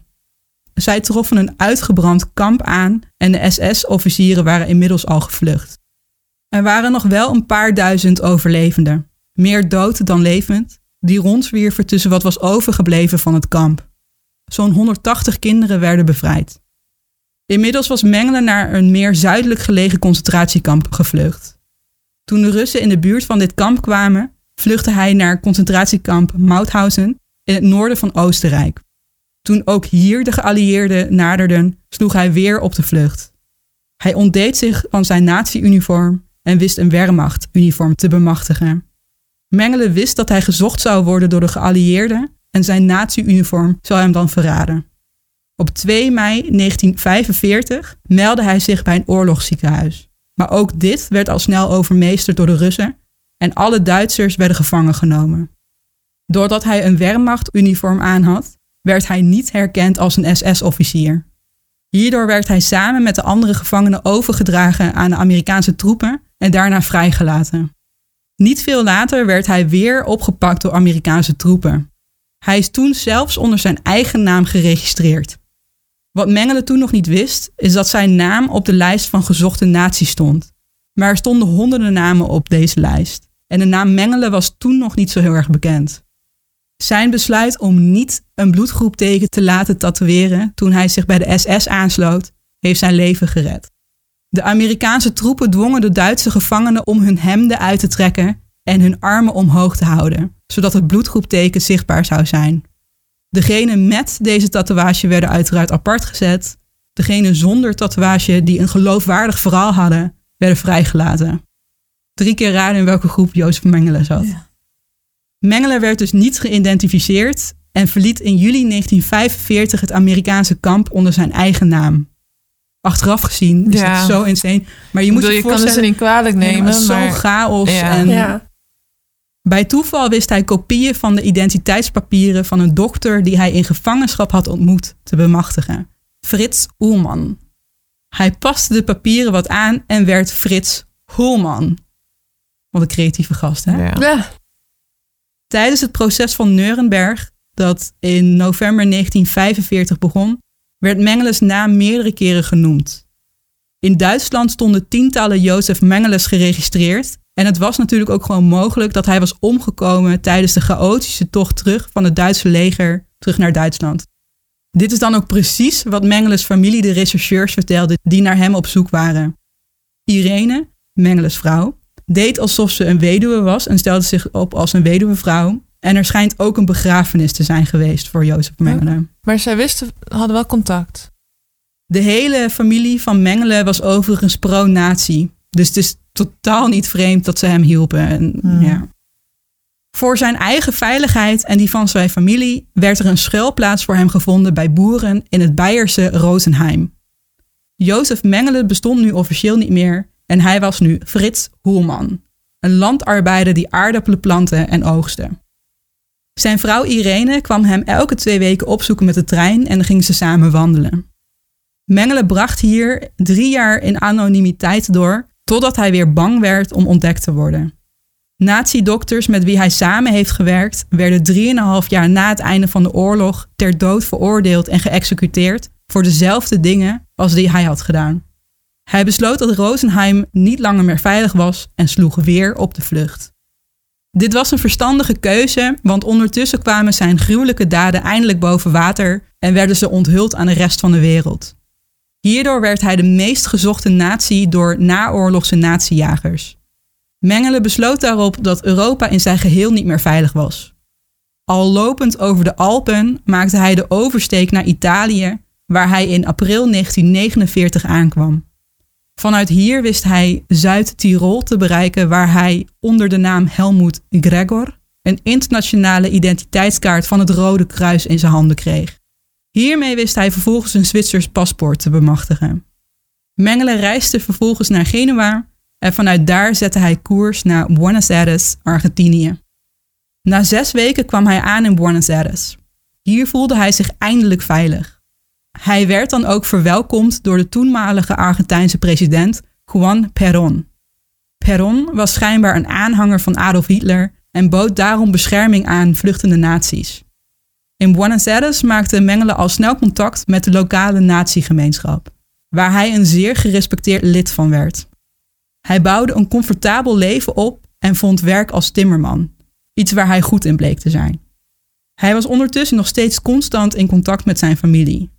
Zij troffen een uitgebrand kamp aan en de SS-officieren waren inmiddels al gevlucht. Er waren nog wel een paar duizend overlevenden, meer dood dan levend, die rondzwierven tussen wat was overgebleven van het kamp. Zo'n 180 kinderen werden bevrijd. Inmiddels was Mengele naar een meer zuidelijk gelegen concentratiekamp gevlucht. Toen de Russen in de buurt van dit kamp kwamen, vluchtte hij naar concentratiekamp Mauthausen in het noorden van Oostenrijk. Toen ook hier de geallieerden naderden, sloeg hij weer op de vlucht. Hij ontdeed zich van zijn nazi-uniform en wist een Wehrmacht-uniform te bemachtigen. Mengele wist dat hij gezocht zou worden door de geallieerden en zijn nazi-uniform zou hem dan verraden. Op 2 mei 1945 meldde hij zich bij een oorlogsziekenhuis. Maar ook dit werd al snel overmeesterd door de Russen en alle Duitsers werden gevangen genomen. Doordat hij een Wehrmacht-uniform aanhad, werd hij niet herkend als een SS-officier. Hierdoor werd hij samen met de andere gevangenen overgedragen aan de Amerikaanse troepen en daarna vrijgelaten. Niet veel later werd hij weer opgepakt door Amerikaanse troepen. Hij is toen zelfs onder zijn eigen naam geregistreerd. Wat Mengele toen nog niet wist, is dat zijn naam op de lijst van gezochte naties stond. Maar er stonden honderden namen op deze lijst. En de naam Mengele was toen nog niet zo heel erg bekend. Zijn besluit om niet een bloedgroepteken te laten tatoeëren toen hij zich bij de SS aansloot, heeft zijn leven gered. De Amerikaanse troepen dwongen de Duitse gevangenen om hun hemden uit te trekken en hun armen omhoog te houden, zodat het bloedgroepteken zichtbaar zou zijn. Degenen met deze tatoeage werden uiteraard apart gezet. Degenen zonder tatoeage die een geloofwaardig verhaal hadden, werden vrijgelaten. Drie keer raden in welke groep Jozef Mengele zat. Mengele werd dus niet geïdentificeerd en verliet in juli 1945 het Amerikaanse kamp onder zijn eigen naam. Achteraf gezien is Ja. het zo insane. Maar je moet bedoel, je je kan het ze voorstellen, niet kwalijk nemen. maar het is maar, zo chaos. Ja. En Ja. Bij toeval wist hij kopieën van de identiteitspapieren van een dokter die hij in gevangenschap had ontmoet te bemachtigen. Frits Oelman. Hij paste de papieren wat aan en werd Frits Hoelman. Wat een creatieve gast, hè? Ja. Tijdens het proces van Nuremberg, dat in november 1945 begon, werd Mengeles naam meerdere keren genoemd. In Duitsland stonden tientallen Jozef Mengeles geregistreerd. En het was natuurlijk ook gewoon mogelijk dat hij was omgekomen tijdens de chaotische tocht terug van het Duitse leger terug naar Duitsland. Dit is dan ook precies wat Mengeles familie de rechercheurs vertelde die naar hem op zoek waren. Irene, Mengeles vrouw, deed alsof ze een weduwe was en stelde zich op als een weduwevrouw. En er schijnt ook een begrafenis te zijn geweest voor Jozef Mengele. Maar zij wisten, hadden wel contact. De hele familie van Mengele was overigens pro-nazi. Dus het is totaal niet vreemd dat ze hem hielpen. En, Hmm. ja. Voor zijn eigen veiligheid en die van zijn familie werd er een schuilplaats voor hem gevonden bij boeren in het Beierse Rosenheim. Jozef Mengele bestond nu officieel niet meer en hij was nu Frits Hoelman, een landarbeider die aardappelen plantte en oogste. Zijn vrouw Irene kwam hem elke twee weken opzoeken met de trein en gingen ze samen wandelen. Mengele bracht hier drie jaar in anonimiteit door, totdat hij weer bang werd om ontdekt te worden. Nazi-dokters met wie hij samen heeft gewerkt, werden drieënhalf jaar na het einde van de oorlog ter dood veroordeeld en geëxecuteerd voor dezelfde dingen als die hij had gedaan. Hij besloot dat Rosenheim niet langer meer veilig was en sloeg weer op de vlucht. Dit was een verstandige keuze, want ondertussen kwamen zijn gruwelijke daden eindelijk boven water en werden ze onthuld aan de rest van de wereld. Hierdoor werd hij de meest gezochte nazi door naoorlogse nazi-jagers. Mengele besloot daarop dat Europa in zijn geheel niet meer veilig was. Al lopend over de Alpen maakte hij de oversteek naar Italië, waar hij in april 1949 aankwam. Vanuit hier wist hij Zuid-Tirol te bereiken, waar hij onder de naam Helmut Gregor een internationale identiteitskaart van het Rode Kruis in zijn handen kreeg. Hiermee wist hij vervolgens een Zwitsers paspoort te bemachtigen. Mengele reisde vervolgens naar Genua en vanuit daar zette hij koers naar Buenos Aires, Argentinië. Na zes weken kwam hij aan in Buenos Aires. Hier voelde hij zich eindelijk veilig. Hij werd dan ook verwelkomd door de toenmalige Argentijnse president Juan Perón. Perón was schijnbaar een aanhanger van Adolf Hitler en bood daarom bescherming aan vluchtende nazi's. In Buenos Aires maakte Mengele al snel contact met de lokale nazi-gemeenschap, waar hij een zeer gerespecteerd lid van werd. Hij bouwde een comfortabel leven op en vond werk als timmerman, iets waar hij goed in bleek te zijn. Hij was ondertussen nog steeds constant in contact met zijn familie.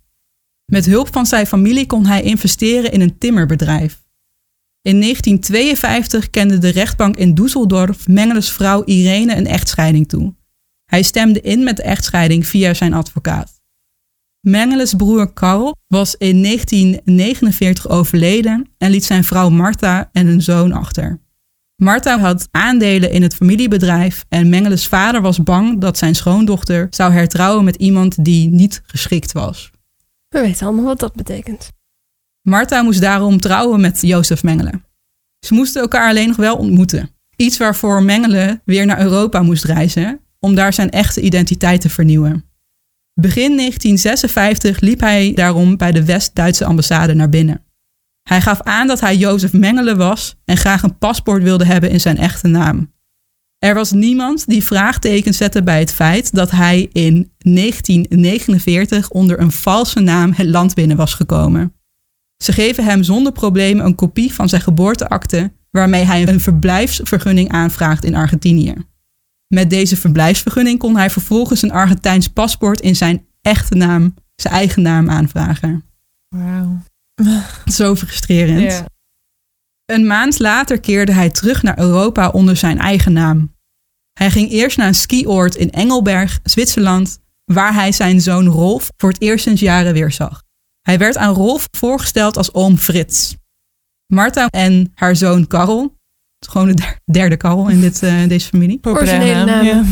Met hulp van zijn familie kon hij investeren in een timmerbedrijf. In 1952 kende de rechtbank in Düsseldorf Mengeles vrouw Irene een echtscheiding toe. Hij stemde in met de echtscheiding via zijn advocaat. Mengeles broer Karl was in 1949 overleden en liet zijn vrouw Martha en een zoon achter. Martha had aandelen in het familiebedrijf en Mengeles vader was bang dat zijn schoondochter zou hertrouwen met iemand die niet geschikt was. We weten allemaal wat dat betekent. Martha moest daarom trouwen met Jozef Mengele. Ze moesten elkaar alleen nog wel ontmoeten. Iets waarvoor Mengele weer naar Europa moest reizen om daar zijn echte identiteit te vernieuwen. Begin 1956 liep hij daarom bij de West-Duitse ambassade naar binnen. Hij gaf aan dat hij Jozef Mengele was en graag een paspoort wilde hebben in zijn echte naam. Er was niemand die vraagtekens zette bij het feit dat hij in 1949 onder een valse naam het land binnen was gekomen. Ze geven hem zonder problemen een kopie van zijn geboorteakte waarmee hij een verblijfsvergunning aanvraagt in Argentinië. Met deze verblijfsvergunning kon hij vervolgens een Argentijns paspoort in zijn echte naam, zijn eigen naam aanvragen. Wauw. Zo frustrerend. Een maand later keerde hij terug naar Europa onder zijn eigen naam. Hij ging eerst naar een skioord in Engelberg, Zwitserland, waar hij zijn zoon Rolf voor het eerst sinds jaren weer zag. Hij werd aan Rolf voorgesteld als oom Frits. Martha en haar zoon Karel, gewoon de der- derde Karel in dit, eh, deze familie, Originele naam, namen. ja.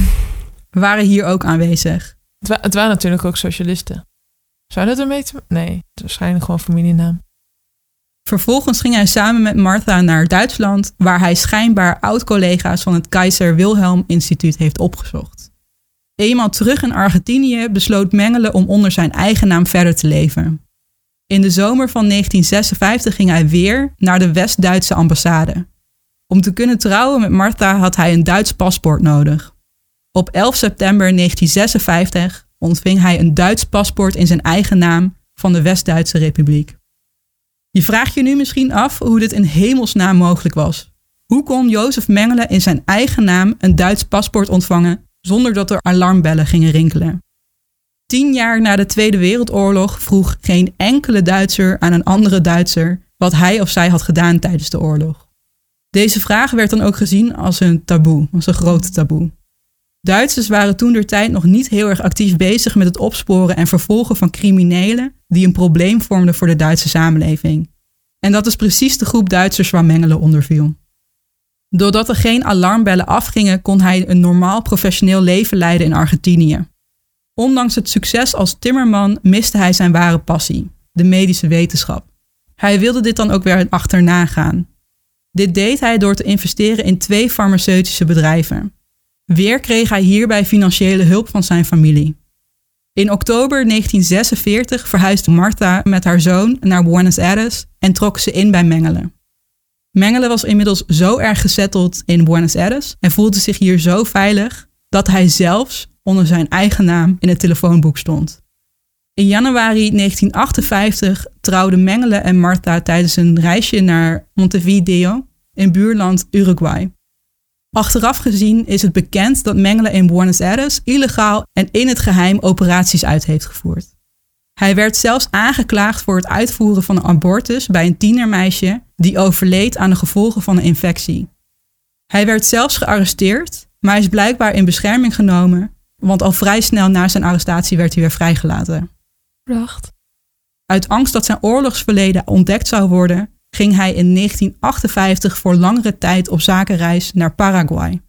waren hier ook aanwezig. Het, wa- het waren natuurlijk ook socialisten. Zou dat ermee te... Nee, het is waarschijnlijk gewoon familienaam. Vervolgens ging hij samen met Martha naar Duitsland, waar hij schijnbaar oud-collega's van het Keizer Wilhelm Instituut heeft opgezocht. Eenmaal terug in Argentinië besloot Mengele om onder zijn eigen naam verder te leven. In de zomer van 1956 ging hij weer naar de West-Duitse ambassade. Om te kunnen trouwen met Martha had hij een Duits paspoort nodig. Op 11 september 1956 ontving hij een Duits paspoort in zijn eigen naam van de West-Duitse Republiek. Je vraagt je nu misschien af hoe dit in hemelsnaam mogelijk was. Hoe kon Jozef Mengele in zijn eigen naam een Duits paspoort ontvangen zonder dat er alarmbellen gingen rinkelen? Tien jaar na de Tweede Wereldoorlog vroeg geen enkele Duitser aan een andere Duitser wat hij of zij had gedaan tijdens de oorlog. Deze vraag werd dan ook gezien als een taboe, als een groot taboe. Duitsers waren toen der tijd nog niet heel erg actief bezig met het opsporen en vervolgen van criminelen die een probleem vormden voor de Duitse samenleving. En dat is precies de groep Duitsers waar Mengele onder viel. Doordat er geen alarmbellen afgingen, kon hij een normaal professioneel leven leiden in Argentinië. Ondanks het succes als timmerman miste hij zijn ware passie, de medische wetenschap. Hij wilde dit dan ook weer achterna gaan. Dit deed hij door te investeren in twee farmaceutische bedrijven. Weer kreeg hij hierbij financiële hulp van zijn familie. In oktober 1946 verhuisde Martha met haar zoon naar Buenos Aires en trok ze in bij Mengele. Mengele was inmiddels zo erg gezetteld in Buenos Aires en voelde zich hier zo veilig dat hij zelfs onder zijn eigen naam in het telefoonboek stond. In januari 1958 trouwden Mengele en Martha tijdens een reisje naar Montevideo in buurland Uruguay. Achteraf gezien is het bekend dat Mengele in Buenos Aires illegaal en in het geheim operaties uit heeft gevoerd. Hij werd zelfs aangeklaagd voor het uitvoeren van een abortus bij een tienermeisje die overleed aan de gevolgen van een infectie. Hij werd zelfs gearresteerd, maar hij is blijkbaar in bescherming genomen, want al vrij snel na zijn arrestatie werd hij weer vrijgelaten. Uit angst dat zijn oorlogsverleden ontdekt zou worden, ging hij in 1958 voor langere tijd op zakenreis naar Paraguay.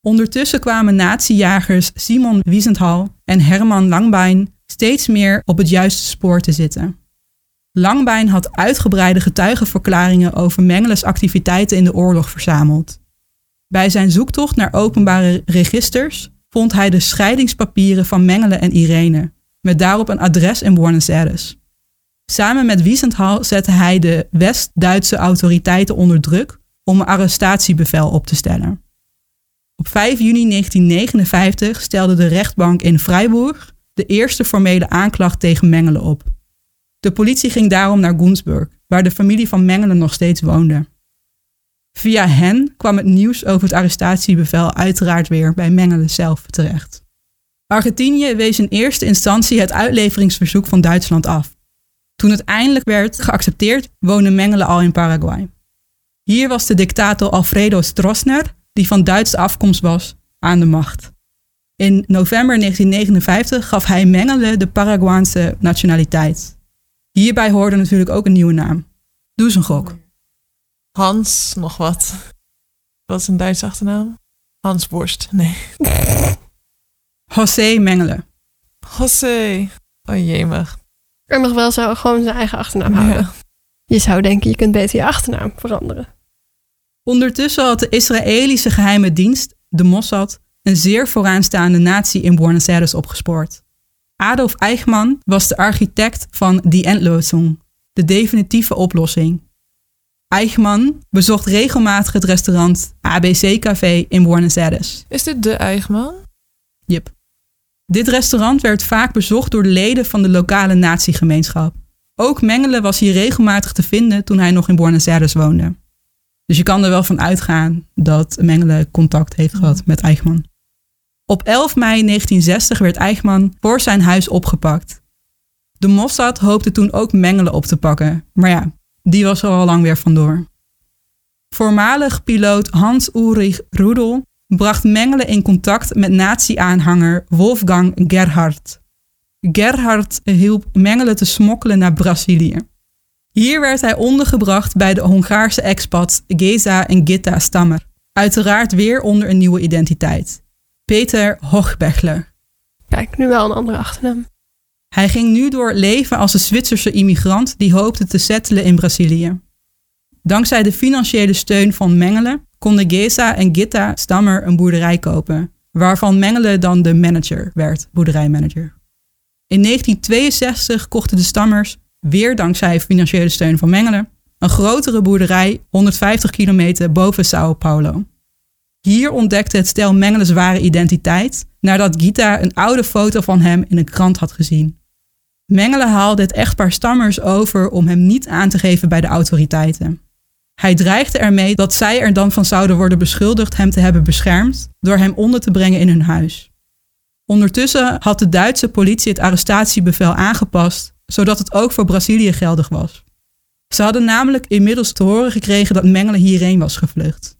Ondertussen kwamen nazi-jagers Simon Wiesenthal en Herman Langbein steeds meer op het juiste spoor te zitten. Langbein had uitgebreide getuigenverklaringen over Mengeles activiteiten in de oorlog verzameld. Bij zijn zoektocht naar openbare registers vond hij de scheidingspapieren van Mengele en Irene, met daarop een adres in Buenos Aires. Samen met Wiesenthal zette hij de West-Duitse autoriteiten onder druk om een arrestatiebevel op te stellen. Op 5 juni 1959 stelde de rechtbank in Freiburg de eerste formele aanklacht tegen Mengele op. De politie ging daarom naar Gunzburg, waar de familie van Mengele nog steeds woonde. Via hen kwam het nieuws over het arrestatiebevel uiteraard weer bij Mengele zelf terecht. Argentinië wees in eerste instantie het uitleveringsverzoek van Duitsland af. Toen het eindelijk werd geaccepteerd, woonde Mengele al in Paraguay. Hier was de dictator Alfredo Stroessner, die van Duitse afkomst was, aan de macht. In november 1959 gaf hij Mengele de Paraguaanse nationaliteit. Hierbij hoorde natuurlijk ook een nieuwe naam. Doe eens een gok. Hans, nog wat. Wat is een Duitse achternaam? Hans Borst. Nee. José Mengele. José. Oh jemig. Er mag wel zo gewoon zijn eigen achternaam houden. Ja. Je zou denken, je kunt beter je achternaam veranderen. Ondertussen had de Israëlische geheime dienst, de Mossad, een zeer vooraanstaande natie in Buenos Aires opgespoord. Adolf Eichmann was de architect van Die Endlosung, de definitieve oplossing. Eichmann bezocht regelmatig het restaurant ABC Café in Buenos Aires. Is dit de Eigenman? Yep. Dit restaurant werd vaak bezocht door de leden van de lokale natiegemeenschap. Ook Mengele was hier regelmatig te vinden toen hij nog in Buenos Aires woonde. Dus je kan er wel van uitgaan dat Mengele contact heeft gehad met Eichmann. Op 11 mei 1960 werd Eichmann voor zijn huis opgepakt. De Mossad hoopte toen ook Mengele op te pakken, maar ja, die was er al lang weer vandoor. Voormalig piloot Hans-Ulrich Rudel bracht Mengele in contact met nazi-aanhanger Wolfgang Gerhardt. Gerhardt hielp Mengele te smokkelen naar Brazilië. Hier werd hij ondergebracht bij de Hongaarse expats Geza en Gitta Stammer. Uiteraard weer onder een nieuwe identiteit. Peter Hochbechler. Kijk, nu wel een andere achternaam. Hij ging nu door leven als een Zwitserse immigrant die hoopte te settelen in Brazilië. Dankzij de financiële steun van Mengele konden Geza en Gitta Stammer een boerderij kopen, waarvan Mengele dan de manager werd, boerderijmanager. In 1962 kochten de Stammers, weer dankzij financiële steun van Mengele, een grotere boerderij 150 kilometer boven Sao Paulo. Hier ontdekte het stel Mengele's ware identiteit nadat Gita een oude foto van hem in een krant had gezien. Mengele haalde het echtpaar Stammers over om hem niet aan te geven bij de autoriteiten. Hij dreigde ermee dat zij er dan van zouden worden beschuldigd hem te hebben beschermd door hem onder te brengen in hun huis. Ondertussen had de Duitse politie het arrestatiebevel aangepast, zodat het ook voor Brazilië geldig was. Ze hadden namelijk inmiddels te horen gekregen dat Mengele hierheen was gevlucht.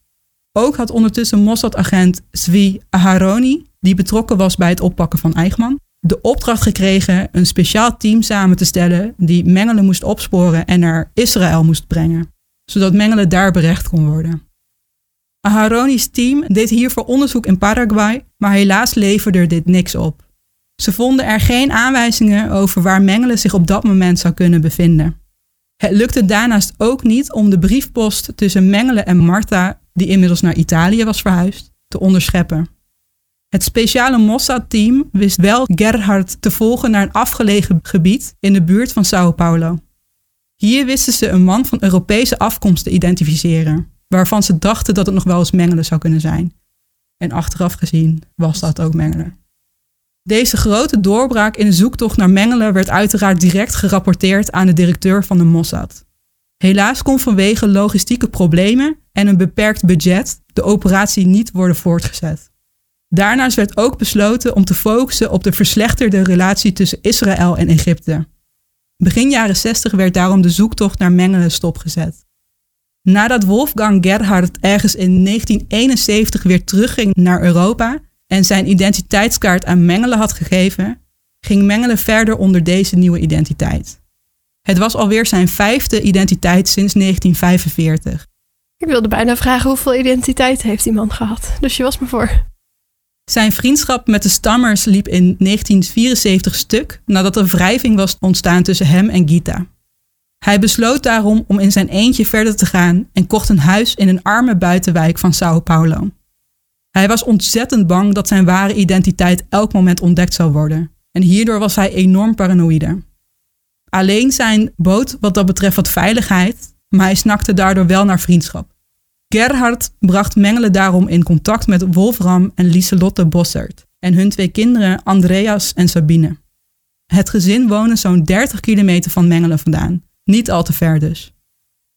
Ook had ondertussen Mossad-agent Zvi Aharoni, die betrokken was bij het oppakken van Eichmann, de opdracht gekregen een speciaal team samen te stellen die Mengele moest opsporen en naar Israël moest brengen, zodat Mengele daar berecht kon worden. Aharoni's team deed hiervoor onderzoek in Paraguay, maar helaas leverde dit niks op. Ze vonden er geen aanwijzingen over waar Mengele zich op dat moment zou kunnen bevinden. Het lukte daarnaast ook niet om de briefpost tussen Mengele en Marta, die inmiddels naar Italië was verhuisd, te onderscheppen. Het speciale Mossad-team wist wel Gerhard te volgen naar een afgelegen gebied in de buurt van Sao Paulo. Hier wisten ze een man van Europese afkomst te identificeren, waarvan ze dachten dat het nog wel eens Mengele zou kunnen zijn. En achteraf gezien was dat ook Mengele. Deze grote doorbraak in de zoektocht naar Mengele werd uiteraard direct gerapporteerd aan de directeur van de Mossad. Helaas kon vanwege logistieke problemen en een beperkt budget de operatie niet worden voortgezet. Daarnaast werd ook besloten om te focussen op de verslechterde relatie tussen Israël en Egypte. Begin jaren 60 werd daarom de zoektocht naar Mengele stopgezet. Nadat Wolfgang Gerhard ergens in 1971 weer terugging naar Europa en zijn identiteitskaart aan Mengele had gegeven, ging Mengele verder onder deze nieuwe identiteit. Het was alweer zijn vijfde identiteit sinds 1945. Ik wilde bijna vragen hoeveel identiteit heeft die man gehad. Dus je was me voor. Zijn vriendschap met de Stammers liep in 1974 stuk nadat er wrijving was ontstaan tussen hem en Gita. Hij besloot daarom om in zijn eentje verder te gaan en kocht een huis in een arme buitenwijk van Sao Paulo. Hij was ontzettend bang dat zijn ware identiteit elk moment ontdekt zou worden en hierdoor was hij enorm paranoïde. Alleen zijn bood wat dat betreft wat veiligheid, maar hij snakte daardoor wel naar vriendschap. Gerhard bracht Mengele daarom in contact met Wolfram en Lieselotte Bossert en hun twee kinderen Andreas en Sabine. Het gezin woonde zo'n 30 kilometer van Mengele vandaan, niet al te ver dus.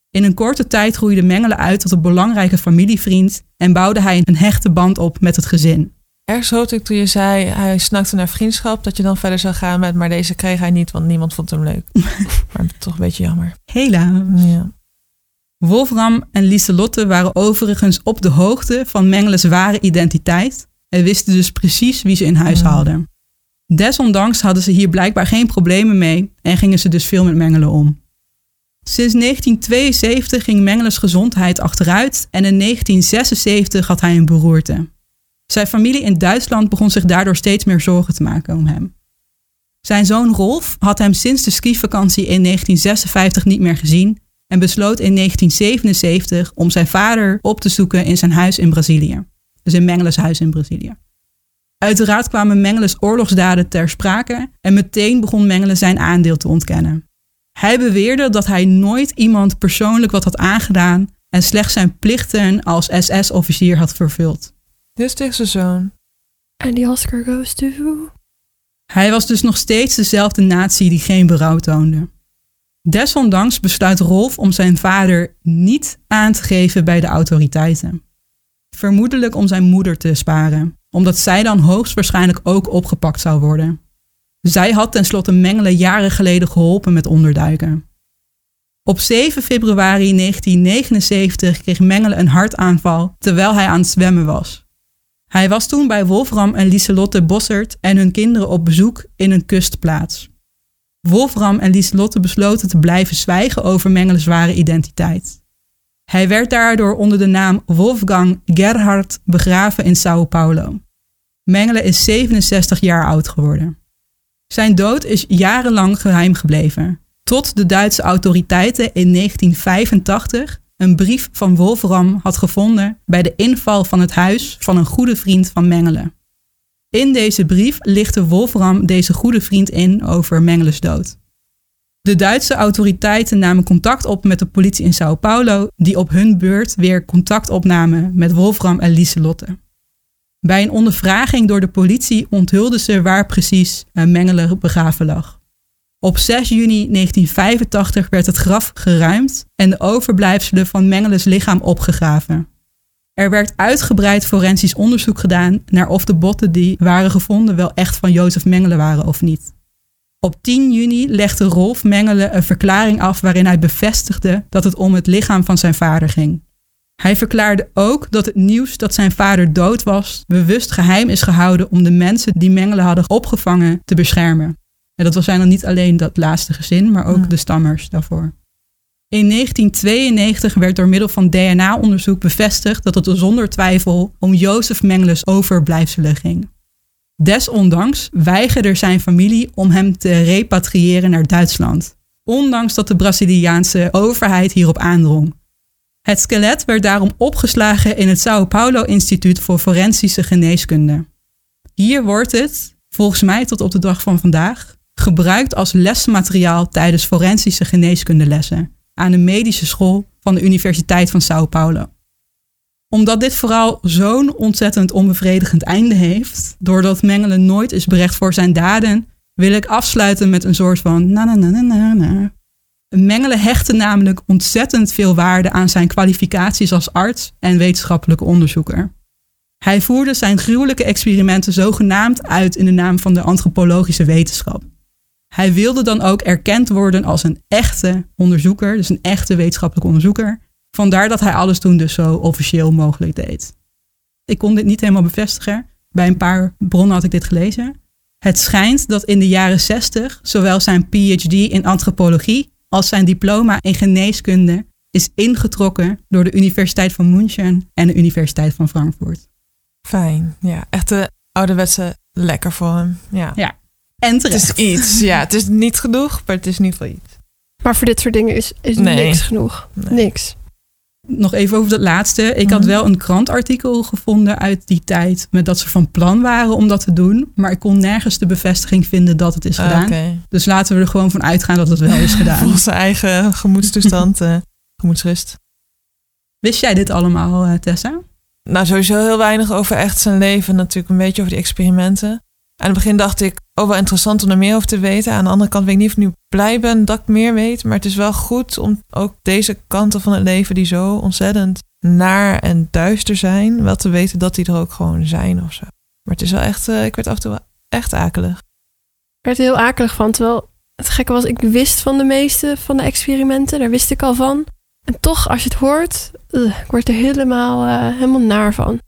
In een korte tijd groeide Mengele uit tot een belangrijke familievriend en bouwde hij een hechte band op met het gezin. Ergens hoopte ik toen je zei, hij snakte naar vriendschap, dat je dan verder zou gaan met, maar deze kreeg hij niet, want niemand vond hem leuk. maar toch een beetje jammer. Hela. Ja. Wolfram en Lieselotte waren overigens op de hoogte van Mengeles ware identiteit, en wisten dus precies wie ze in huis Hmm. hadden. Desondanks hadden ze hier blijkbaar geen problemen mee en gingen ze dus veel met Mengele om. Sinds 1972 ging Mengeles gezondheid achteruit en in 1976 had hij een beroerte. Zijn familie in Duitsland begon zich daardoor steeds meer zorgen te maken om hem. Zijn zoon Rolf had hem sinds de skivakantie in 1956 niet meer gezien en besloot in 1977 om zijn vader op te zoeken in zijn huis in Brazilië. Dus in Mengeles huis in Brazilië. Uiteraard kwamen Mengeles oorlogsdaden ter sprake en meteen begon Mengele zijn aandeel te ontkennen. Hij beweerde dat hij nooit iemand persoonlijk wat had aangedaan en slechts zijn plichten als SS-officier had vervuld. Dus tegen zijn zoon. En die Oscar goes to... Hij was dus nog steeds dezelfde natie die geen berouw toonde. Desondanks besluit Rolf om zijn vader niet aan te geven bij de autoriteiten. Vermoedelijk om zijn moeder te sparen, omdat zij dan hoogstwaarschijnlijk ook opgepakt zou worden. Zij had tenslotte Mengele jaren geleden geholpen met onderduiken. Op 7 februari 1979 kreeg Mengele een hartaanval terwijl hij aan het zwemmen was. Hij was toen bij Wolfram en Lieselotte Bossert en hun kinderen op bezoek in een kustplaats. Wolfram en Lieselotte besloten te blijven zwijgen over Mengeles ware identiteit. Hij werd daardoor onder de naam Wolfgang Gerhard begraven in Sao Paulo. Mengele is 67 jaar oud geworden. Zijn dood is jarenlang geheim gebleven, tot de Duitse autoriteiten in 1985 een brief van Wolfram had gevonden bij de inval van het huis van een goede vriend van Mengele. In deze brief lichtte Wolfram deze goede vriend in over Mengeles dood. De Duitse autoriteiten namen contact op met de politie in Sao Paulo, die op hun beurt weer contact opnamen met Wolfram en Lieselotte. Bij een ondervraging door de politie onthulden ze waar precies eh, Mengele begraven lag. Op 6 juni 1985 werd het graf geruimd en de overblijfselen van Mengeles lichaam opgegraven. Er werd uitgebreid forensisch onderzoek gedaan naar of de botten die waren gevonden wel echt van Jozef Mengele waren of niet. Op 10 juni legde Rolf Mengele een verklaring af waarin hij bevestigde dat het om het lichaam van zijn vader ging. Hij verklaarde ook dat het nieuws dat zijn vader dood was bewust geheim is gehouden om de mensen die Mengele hadden opgevangen te beschermen. En dat zijn dan niet alleen dat laatste gezin, maar ook de stammers daarvoor. In 1992 werd door middel van DNA-onderzoek bevestigd dat het er zonder twijfel om Jozef Mengeles overblijfselen ging. Desondanks weigerde zijn familie om hem te repatriëren naar Duitsland, ondanks dat de Braziliaanse overheid hierop aandrong. Het skelet werd daarom opgeslagen in het Sao Paulo Instituut voor Forensische Geneeskunde. Hier wordt het, volgens mij tot op de dag van vandaag, gebruikt als lesmateriaal tijdens forensische geneeskundelessen aan de medische school van de Universiteit van Sao Paulo. Omdat dit vooral zo'n ontzettend onbevredigend einde heeft, doordat Mengele nooit is berecht voor zijn daden, wil ik afsluiten met een soort van na na na na na na. Mengele hechtte namelijk ontzettend veel waarde aan zijn kwalificaties als arts en wetenschappelijke onderzoeker. Hij voerde zijn gruwelijke experimenten zogenaamd uit in de naam van de antropologische wetenschap. Hij wilde dan ook erkend worden als een echte onderzoeker, dus een echte wetenschappelijke onderzoeker. Vandaar dat hij alles toen dus zo officieel mogelijk deed. Ik kon dit niet helemaal bevestigen. Bij een paar bronnen had ik dit gelezen. Het schijnt dat in de jaren 60 zowel zijn PhD in antropologie als zijn diploma in geneeskunde is ingetrokken door de Universiteit van München en de Universiteit van Frankfurt. Fijn. Ja, echt de ouderwetse lekker voor hem. Ja. En Het is iets. Ja, het is niet genoeg, maar het is in ieder geval iets. Maar voor dit soort dingen is, is Nee. niks genoeg. Nee. Niks. Nog even over dat laatste. Ik had Mhm. wel een krantartikel gevonden uit die tijd met dat ze van plan waren om dat te doen. Maar ik kon nergens de bevestiging vinden dat het is gedaan. Oké. Dus laten we er gewoon van uitgaan dat het wel is gedaan. Volgens zijn eigen gemoedstoestand, eh, gemoedsrust. Wist jij dit allemaal, eh, Tessa? Nou, sowieso heel weinig over echt zijn leven. Natuurlijk een beetje over die experimenten. Aan het begin dacht ik, oh wel interessant om er meer over te weten. Aan de andere kant weet ik niet of ik nu blij ben dat ik meer weet. Maar het is wel goed om ook deze kanten van het leven die zo ontzettend naar en duister zijn, wel te weten dat die er ook gewoon zijn of zo. Maar het is wel echt, eh, ik werd af en toe echt akelig. Ik werd er heel akelig van. Terwijl het gekke was, ik wist van de meeste van de experimenten. Daar wist ik al van. En toch, als je het hoort, ugh, ik word er helemaal, eh, helemaal naar van.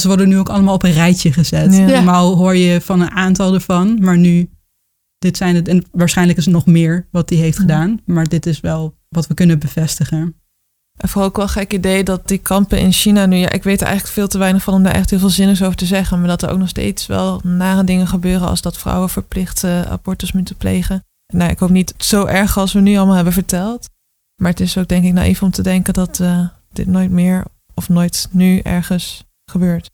Ze worden nu ook allemaal op een rijtje gezet. Ja. Normaal hoor je van een aantal ervan, maar nu, dit zijn het, en waarschijnlijk is het nog meer wat hij heeft Ja. gedaan, maar dit is wel wat we kunnen bevestigen. En vooral ook wel een gek idee dat die kampen in China nu... Ja, ik weet er eigenlijk veel te weinig van om daar echt heel veel zinnigs over te zeggen. Maar dat er ook nog steeds wel nare dingen gebeuren... als dat vrouwen verplicht abortus moeten plegen. Nou, ik hoop niet zo erg als we nu allemaal hebben verteld. Maar het is ook denk ik naïef om te denken dat eh, dit nooit meer... of nooit nu ergens gebeurt.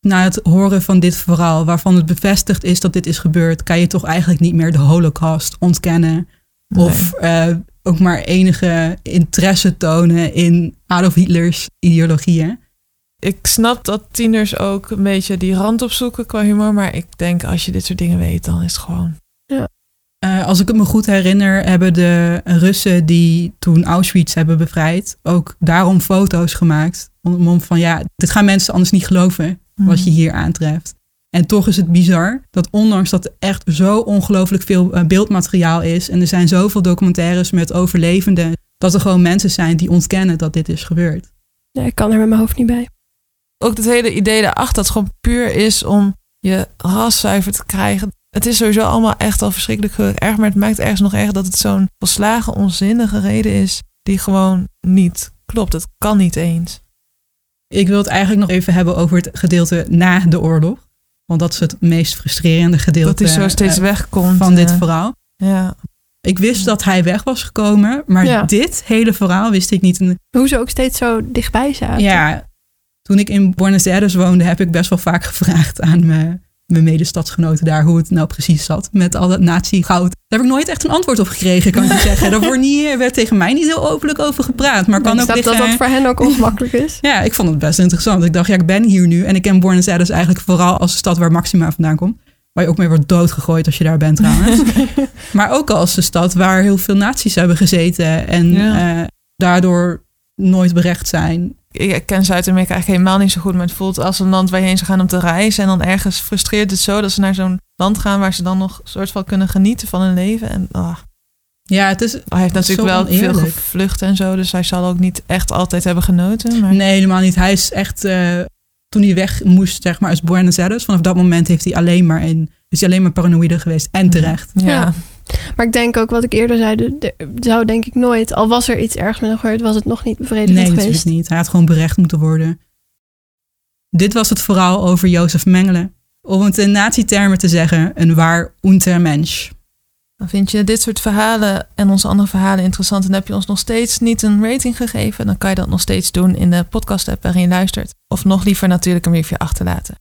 Na het horen van dit verhaal, waarvan het bevestigd is dat dit is gebeurd, kan je toch eigenlijk niet meer de holocaust ontkennen. Of eh, ook maar enige interesse tonen in Adolf Hitlers ideologieën. Ik snap dat tieners ook een beetje die rand opzoeken qua humor. Maar ik denk als je dit soort dingen weet, dan is het gewoon... Eh, als ik het me goed herinner, hebben de Russen die toen Auschwitz hebben bevrijd, ook daarom foto's gemaakt. Om, om van ja, dit gaan mensen anders niet geloven wat je hier aantreft. En toch is het bizar dat ondanks dat er echt zo ongelooflijk veel eh, beeldmateriaal is en er zijn zoveel documentaires met overlevenden, dat er gewoon mensen zijn die ontkennen dat dit is gebeurd. Ja, ik kan er met mijn hoofd niet bij. ook het hele idee daarachter, dat het gewoon puur is om je ras zuiver te krijgen. Het is sowieso allemaal echt al verschrikkelijk erg, maar het maakt ergens nog erg dat het zo'n volslagen onzinnige reden is die gewoon niet klopt. Het kan niet eens. Ik wil het eigenlijk nog even hebben over het gedeelte na de oorlog. Want dat is het meest frustrerende gedeelte Dat hij zo steeds eh, wegkomt. van dit eh, verhaal. Ja. Ik wist dat hij weg was gekomen, maar Ja. dit hele verhaal wist ik niet. Hoe ze ook steeds zo dichtbij zaten. ja, toen ik in Buenos Aires woonde, heb ik best wel vaak gevraagd aan mijn, mijn medestadsgenoten daar hoe het nou precies zat met al dat nazi-goud. Daar heb ik nooit echt een antwoord op gekregen, kan ik zeggen. Daar wordt niet, werd tegen mij niet heel openlijk over gepraat. Maar kan ik ook dat dat voor hen ook ongemakkelijk is. Ja, ik vond het best interessant. Ik dacht, ja, ik ben hier nu en ik ken Buenos Aires eigenlijk vooral als de stad waar Maxima vandaan komt. Waar je ook mee wordt doodgegooid als je daar bent trouwens. maar ook als de stad waar heel veel nazi's hebben gezeten en Ja. eh, daardoor nooit berecht zijn. Ik ken Zuid-Amerika eigenlijk helemaal niet zo goed, maar het voelt als een land waar je heen zou gaan om te reizen. En dan ergens frustreert het zo dat ze naar zo'n land gaan waar ze dan nog soort van kunnen genieten van hun leven. En ah, Ja, het is hij heeft natuurlijk Zo wel veel gevlucht en zo, dus hij zal ook niet echt altijd hebben genoten. Maar... nee, helemaal niet. Hij is echt, eh, toen hij weg moest, zeg maar, uit Buenos Aires, vanaf dat moment heeft hij alleen maar in, is hij alleen maar paranoïde geweest. En terecht. Ja. Ja. Maar ik denk ook wat ik eerder zei, de- de- zou denk ik nooit, al was er iets ergs met hem gebeurd, was het nog niet bevredigend Nee, natuurlijk geweest. niet. Hij had gewoon berecht moeten worden. Dit was het verhaal over Jozef Mengele. Om het in nazi-termen te zeggen, een waar Untermensch. Dan vind je dit soort verhalen en onze andere verhalen interessant en heb je ons nog steeds niet een rating gegeven, dan kan je dat nog steeds doen in de podcast-app waarin je luistert. Of nog liever natuurlijk een review achterlaten.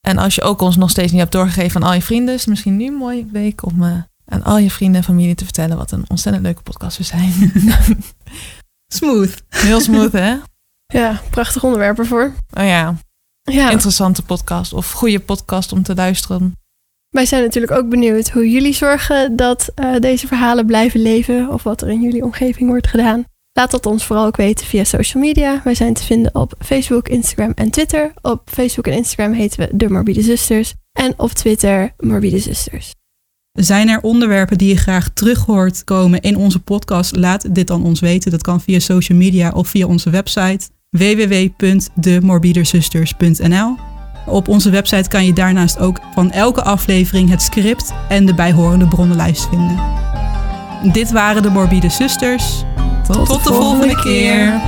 En als je ook ons nog steeds niet hebt doorgegeven aan al je vrienden, is het misschien nu een mooie week om eh, aan al je vrienden en familie te vertellen wat een ontzettend leuke podcast we zijn. Smooth. Heel smooth, hè? Ja, prachtig onderwerp ervoor. Oh ja, Ja, interessante podcast of goede podcast om te luisteren. wij zijn natuurlijk ook benieuwd hoe jullie zorgen dat eh, deze verhalen blijven leven of wat er in jullie omgeving wordt gedaan. Laat dat ons vooral ook weten via social media. Wij zijn te vinden op Facebook, Instagram en Twitter. Op Facebook en Instagram heten we De Morbide Zusters. En op Twitter Morbide Zusters. Zijn er onderwerpen die je graag terug hoort komen in onze podcast? Laat dit dan ons weten. Dat kan via social media of via onze website www.demorbiderzusters.nl. Op onze website kan je daarnaast ook van elke aflevering het script en de bijhorende bronnenlijst vinden. Dit waren de Morbide Zusters. Tot, de volgende keer.